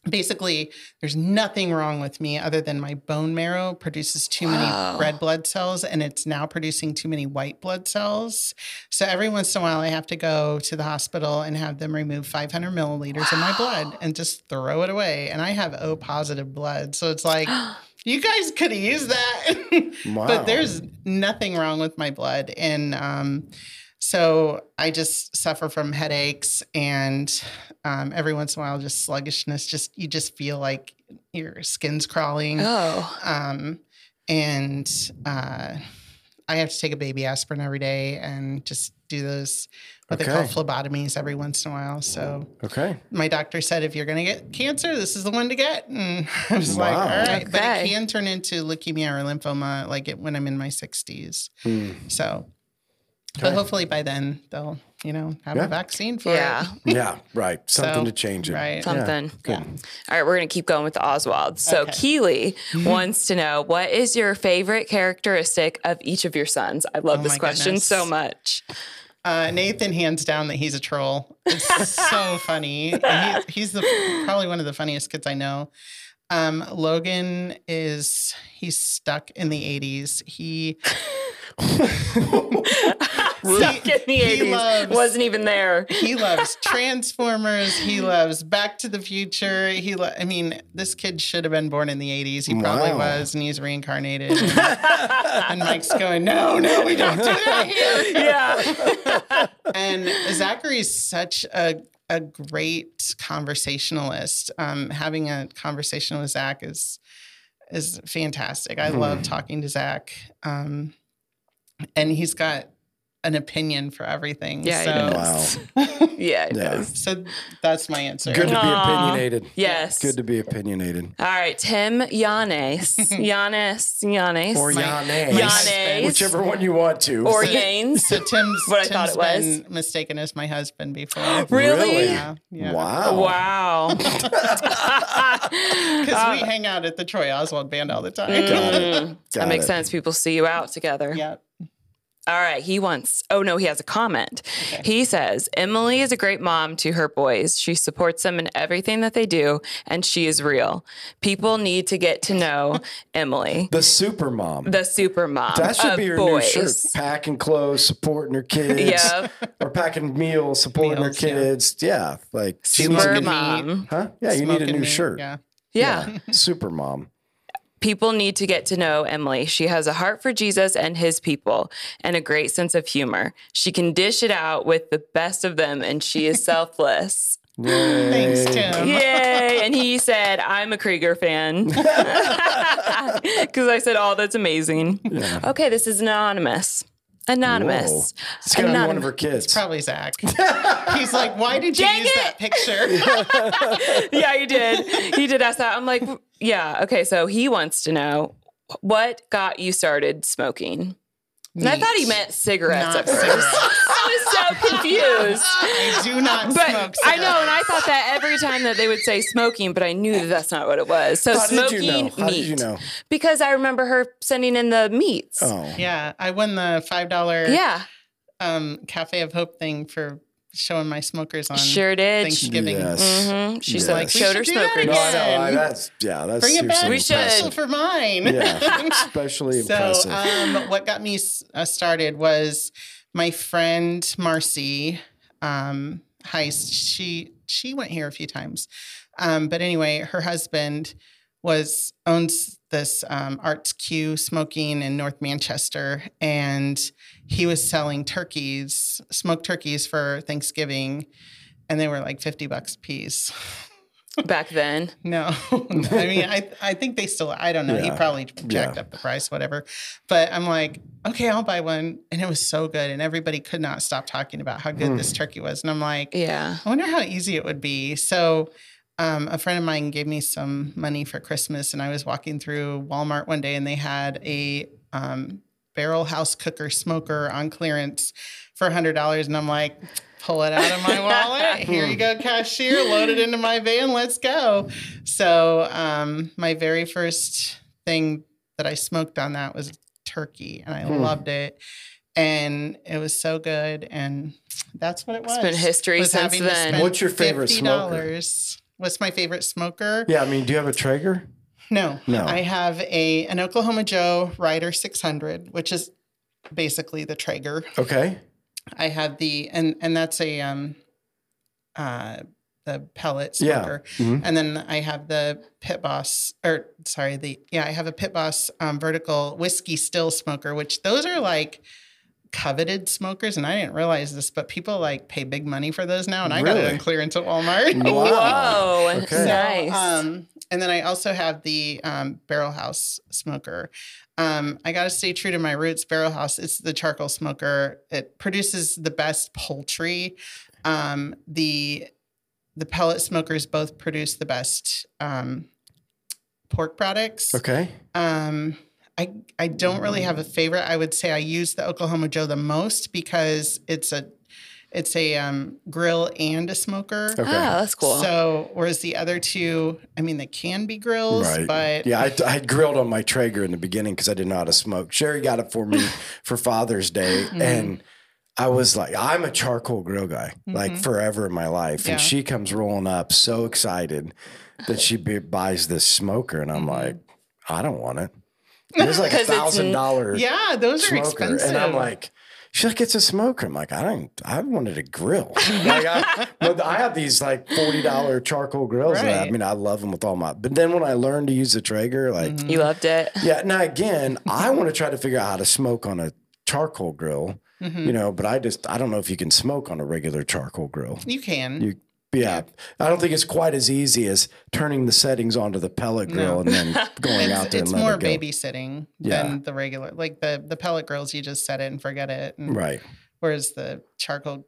basically, there's nothing wrong with me other than my bone marrow produces too Wow. many red blood cells, and it's now producing too many white blood cells. So every once in a while, I have to go to the hospital and have them remove 500 milliliters of my blood and just throw it away. And I have O positive blood, so it's like. You guys could have used that. Wow. but there's nothing wrong with my blood. And um, so I just suffer from headaches and um, every once in a while just sluggishness. Just you just feel like your skin's crawling. Oh. Um, and uh, I have to take a baby aspirin every day and just do those what they call Okay. phlebotomies every once in a while. So Okay. my doctor said if you're going to get cancer, this is the one to get. And I was like, Wow. all right, but it can turn into leukemia or lymphoma like it when I'm in my 60s. Hmm. So, but hopefully by then they'll, you know, have Yeah. a vaccine for it. Yeah. Yeah. Right. Something So, to change it. it. Right. Something. Yeah. All right, we're going to keep going with the Oswalds. So Okay. Keely wants to know what is your favorite characteristic of each of your sons? I love Oh this question goodness. so much. Uh, Nathan hands down that he's a troll. It's so funny. And he, he's the probably one of the funniest kids I know. Um, Logan is he's stuck in the 80s. He Stuck in the he 80s. loves- Wasn't even there. he loves Transformers. He loves Back to the Future. He, lo- I mean, this kid should have been born in the '80s. He probably Wow. was, and he's reincarnated. And, and Mike's going, "No, no, we don't do that here." Yeah. And Zachary's such a a great conversationalist. Um, having a conversation with Zach is is fantastic. I love talking to Zach, um, and he's got an opinion for everything. Yeah, so, does. Wow. yeah, it Yeah. does. so that's my answer. Good to be Aw. opinionated. Yes. Good to be opinionated. All right, Tim Yanes. Yanes. Yanes. Or My- Yanes. Yanes. Whichever one you want to. Or So- Yanes. So Tim's, What I Tim's thought it was. been mistaken as my husband before. Really? Yeah. yeah. Wow. Wow. Because we hang out at the Troy Oswald band all the time. Got it. Mm, that makes it. sense. People see you out together. yeah. All right. He wants, oh no, he has a comment. Okay. He says, Emily is a great mom to her boys. She supports them in everything that they do, and she is real. People need to get to know Emily, The super mom. the super mom. that should of be your boys. new shirt. Packing clothes, supporting her kids. Yeah. Or packing meals, supporting Meals, her kids. Yeah. Like Super needs a mom. huh? Yeah, you need a new meat, shirt. Yeah. Yeah. Super mom. People need to get to know Emily. She has a heart for Jesus and his people and a great sense of humor. She can dish it out with the best of them, and she is selfless. Yay. Thanks, Tim. Yay. And he said, I'm a Kreiger fan. Because I said, Oh, that's amazing. Okay, this is anonymous. Anonymous. Whoa. It's gonna be one of her kids. Probably Zach. He's like, why did you Dang use it! that picture? yeah, he did. He did ask that. I'm like, yeah, okay. So he wants to know what got you started smoking? And I thought he meant cigarettes Not at first. cigarettes. I was so confused. I do not But smoke. I know, and I thought that every time that they would say smoking, but I knew that that's not what it was. So How smoking did you know? How meat. did you know? Because I remember her sending in the meats. Oh, Yeah, I won the five dollar Yeah, um, Cafe of Hope thing for showing my smokers on sure did. Thanksgiving. Yes. hmm She Yes. Like, we showed her should do that smokers. No, I. I, that's yeah. That's Bring it back. We should. impressive. for mine. Yeah, especially so, impressive. um, what got me uh, started was my friend Marcy um, Heist. She she went here a few times, um, but anyway, her husband was owns this um, Arts Q smoking in North Manchester, and he was selling turkeys, smoked turkeys for Thanksgiving, and they were like fifty bucks a piece. Back then. No, I mean, I I think they still. I don't know. He probably jacked Yeah. up the price, whatever. But I'm like, okay, I'll buy one, and it was so good, and everybody could not stop talking about how good Hmm. this turkey was, and I'm like, Yeah. I wonder how easy it would be. So. Um, a friend of mine gave me some money for Christmas, and I was walking through Walmart one day, and they had a um, barrel house cooker smoker on clearance for hundred dollars, and I'm like, pull it out of my wallet. Here you go, cashier. Load it into my van. Let's go. So um, my very first thing that I smoked on that was turkey, and I Hmm. loved it. And it was so good, and that's what it was. It's been history was since then. What's your favorite smoker? $50. What's my favorite smoker? yeah, I mean, do you have a Traeger? No, No. I have a an Oklahoma Joe Rider 600, which is basically the Traeger. Okay. I have the and and that's a um uh the pellet Yeah. smoker. Mhm. And then I have the Pit Boss or sorry, the yeah, I have a Pit Boss um, vertical whiskey still smoker, which those are like coveted smokers and I didn't realize this, but people like pay big money for those now and I got it Really? on clearance at Walmart. Wow. Whoa. Okay. So, Nice. um, and then I also have the um, Barrel House smoker. Um, I got to stay true to my roots. Barrel House, it's the charcoal smoker. It produces the best poultry. Um, the the pellet smokers both produce the best um, pork products. Okay. Um, I I don't really have a favorite. I would say I use the Oklahoma Joe the most because it's a it's a um, grill and a smoker. Okay. Oh, that's cool. So, whereas the other two, I mean, they can be grills, Right. but Yeah, I, I grilled on my Traeger in the beginning because I didn't know how to smoke. Sherry got it for me for Father's Day, Mm-hmm. and I was like, I'm a charcoal grill guy, like forever in my life. Mm-hmm. Yeah. And she comes rolling up, so excited that she b- buys this smoker, and I'm Mm-hmm. like, I don't want it. It's like a 'Cause it's n- thousand dollar yeah, those are expensive. and I'm like. She's like, it's a smoker. I'm like, I don't, I wanted a grill. like I, but I have these like forty dollar charcoal grills. and I Right. mean, I love them with all my. But then when I learned to use the Traeger, like, Mm-hmm. you loved it. yeah. Now again, I want to try to figure out how to smoke on a charcoal grill. Mm-hmm. You know, but I just I don't know if you can smoke on a regular charcoal grill. you can. You yeah, I don't think it's quite as easy as turning the settings onto the pellet grill and then going out it's there it's and more letting it go. babysitting Yeah. than the regular, like the the pellet grills. You just set it and forget it. And Right, Whereas the charcoal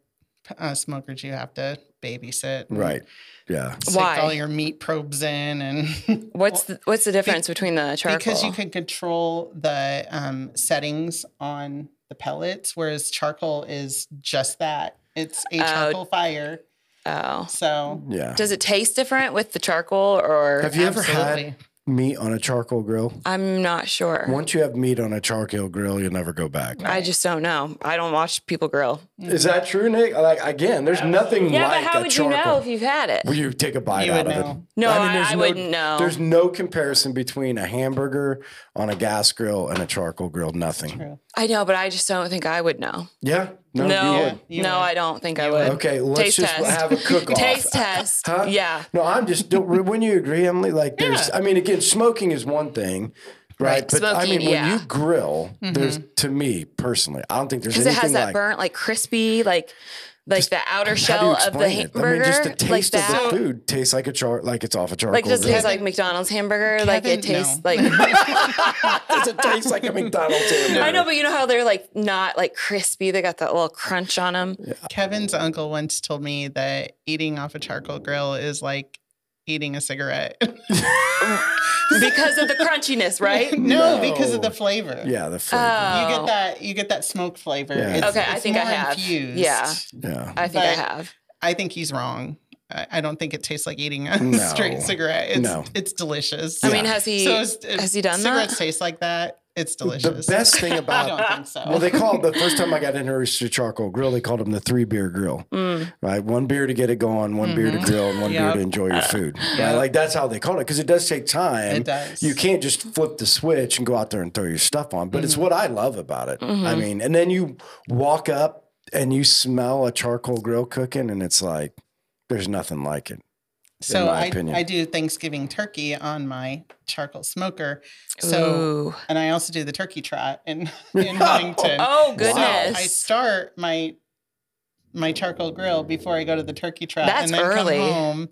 uh, smokers, you have to babysit. right, yeah. Stick Why? all your meat probes in and What's the, what's the difference between the charcoal? because you can control the um, settings on the pellets, whereas charcoal is just that. It's a Oh. charcoal fire. Oh. So Yeah. Does it taste different with the charcoal or Have you ever absolutely. had meat on a charcoal grill? I'm not sure. Once you have meat on a charcoal grill, you'll never go back. I just don't know. I don't watch people grill. Is that true, Nick? Like again, there's nothing Yeah, like but how a would charcoal. you know if you've had it? Will you take a bite You out would of it? know. No, I- there's I wouldn't know. There's no comparison between a hamburger on a gas grill and a charcoal grill. Nothing. True. I know, but I just don't think I would know. Yeah. No. No, You no. I don't think I would. would. Okay. Let's Taste just test. have a cook off. Taste test. Huh? Yeah. No, I'm just. Don't, when you agree, Emily, like there's. Yeah. I mean, again, smoking is one thing. Right, Right. but I mean, when yeah. you grill, there's Mm-hmm. to me personally, I don't think there's Because it has that like burnt, like crispy, like like the outer how do shell you of the explain it? hamburger. I mean, just the like taste of that. the food tastes like a char, like it's off a charcoal like it does grill. taste like McDonald's hamburger. like it tastes no. like Does it taste like a McDonald's hamburger? I know, but you know how they're like not like crispy. They got that little crunch on them. Kevin's uncle once told me that eating off a charcoal grill is like eating a cigarette. because of the crunchiness, right? no, because of the flavor. Yeah, the flavor. Oh. You get that you get that smoke flavor. Yeah. It's- Okay, I it's think I have. Infused. Yeah. yeah. I think I have. I think he's wrong. I, I don't think it tastes like eating a No. straight cigarette. It's No. it's delicious. I mean, has he So has he done cigarettes that? Cigarettes taste like that? It's delicious. The best thing I about don't think so. Well, they called the first time I got introduced to charcoal grill, they called them the three beer grill. Mm. Right, one beer to get it going, one beer to grill, and one beer to enjoy your food. Yep. Right, like that's how they call it because it does take time. It does. You can't just flip the switch and go out there and throw your stuff on. But it's Mm-hmm. what I love about it. I Mm-hmm. mean, and then you walk up and you smell a charcoal grill cooking, and it's like there's nothing like it. So I, opinion. I do Thanksgiving turkey on my charcoal smoker. So Ooh. and I also do the turkey trot in in Huntington. Oh So goodness. I start my my charcoal grill before I go to the turkey trot, That's and then early. come home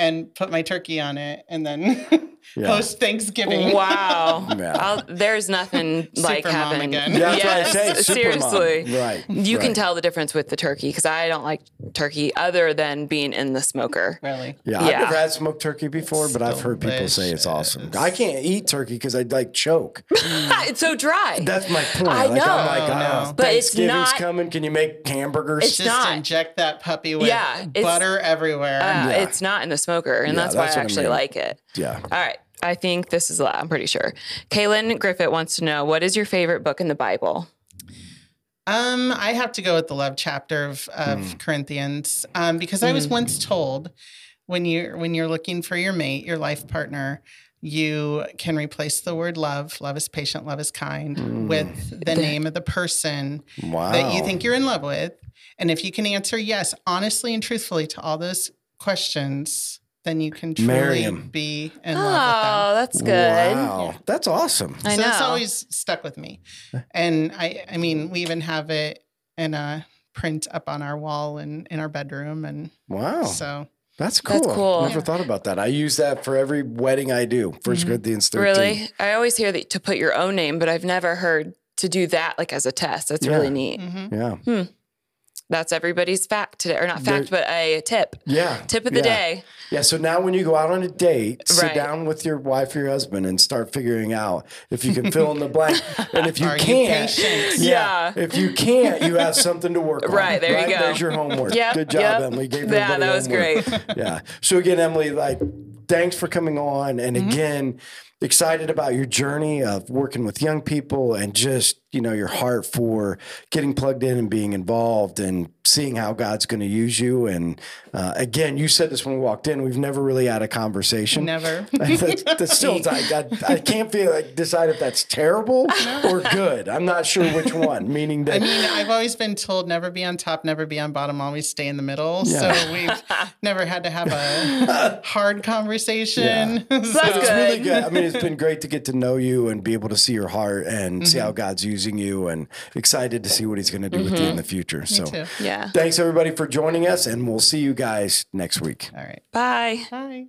and put my turkey on it, and then Yeah. host Thanksgiving. Wow. Yeah. There's nothing like Super mom having. again. Yeah, that's yes, what I say. Super mom. seriously. Right. You can tell the difference with the turkey because I don't like turkey other than being in the smoker. Really? Yeah, Yeah. I've never had smoked turkey before, but I've heard people say it's awesome. I can't eat turkey because I like choke. it's so dry. That's my point. I like, I'm know. like, Oh, oh, no. But it's Thanksgiving's not- coming. Can you make hamburgers? It's Just not. inject that puppy with Yeah, butter everywhere. Uh, Yeah. It's not in the smoker, and Yeah, that's why that's I what I actually mean. like it. yeah. All right. I think this is, I'm pretty sure. Kaylin Griffith wants to know what is your favorite book in the Bible? Um, I have to go with the love chapter of, of Corinthians um, because I was once told when you're when you're looking for your mate, your life partner, you can replace the word love, love is patient, love is kind, with the name of the person Wow. that you think you're in love with. And if you can answer yes, honestly and truthfully to all those questions, then you can Marry truly him. be in Oh, love that's good. Wow. That's awesome. I with. So know. that's always stuck with me. And I I mean, we even have it in a print up on our wall and in our bedroom and Wow. so That's cool. That's cool. Never thought about that. I use that for every wedding I do. 1st Corinthians 13. Really? I always hear that to put your own name, but I've never heard to do that like as a test. That's Yeah. really neat. mhm. Yeah. That's everybody's fact today, or not There- fact, but a tip. Yeah. Tip of the Yeah. day. Yeah. So now when you go out on a date, sit Right. down with your wife or your husband and start figuring out if you can fill in the blank. And if you Are can't, patient? Yeah. If you can't, you have something to work on. Right, there you go. There's your homework. Yep, Good job, yep. Emily. Gave Yeah, that was homework. great. yeah. So again, Emily, like, thanks for coming on. And Mm-hmm. again, excited about your journey of working with young people and just, you know, your heart for getting plugged in and being involved and seeing how God's going to use you. And uh, again, you said this when we walked in, we've never really had a conversation. Never. that's, that's still, I, I, I can't feel like decide if that's terrible or good. I'm not sure which one. Meaning that I mean, I've always been told never be on top, never be on bottom, always stay in the middle. Yeah. So we've never had to have a hard conversation. Yeah. That's So- it's really good. good. I mean, it's been great to get to know you and be able to see your heart and see Mm-hmm. how God's using you, and excited to see what He's going to do with you in mm-hmm. the future. so, too. Yeah. thanks everybody for joining us, and we'll see you guys next week. All right. Bye. Bye.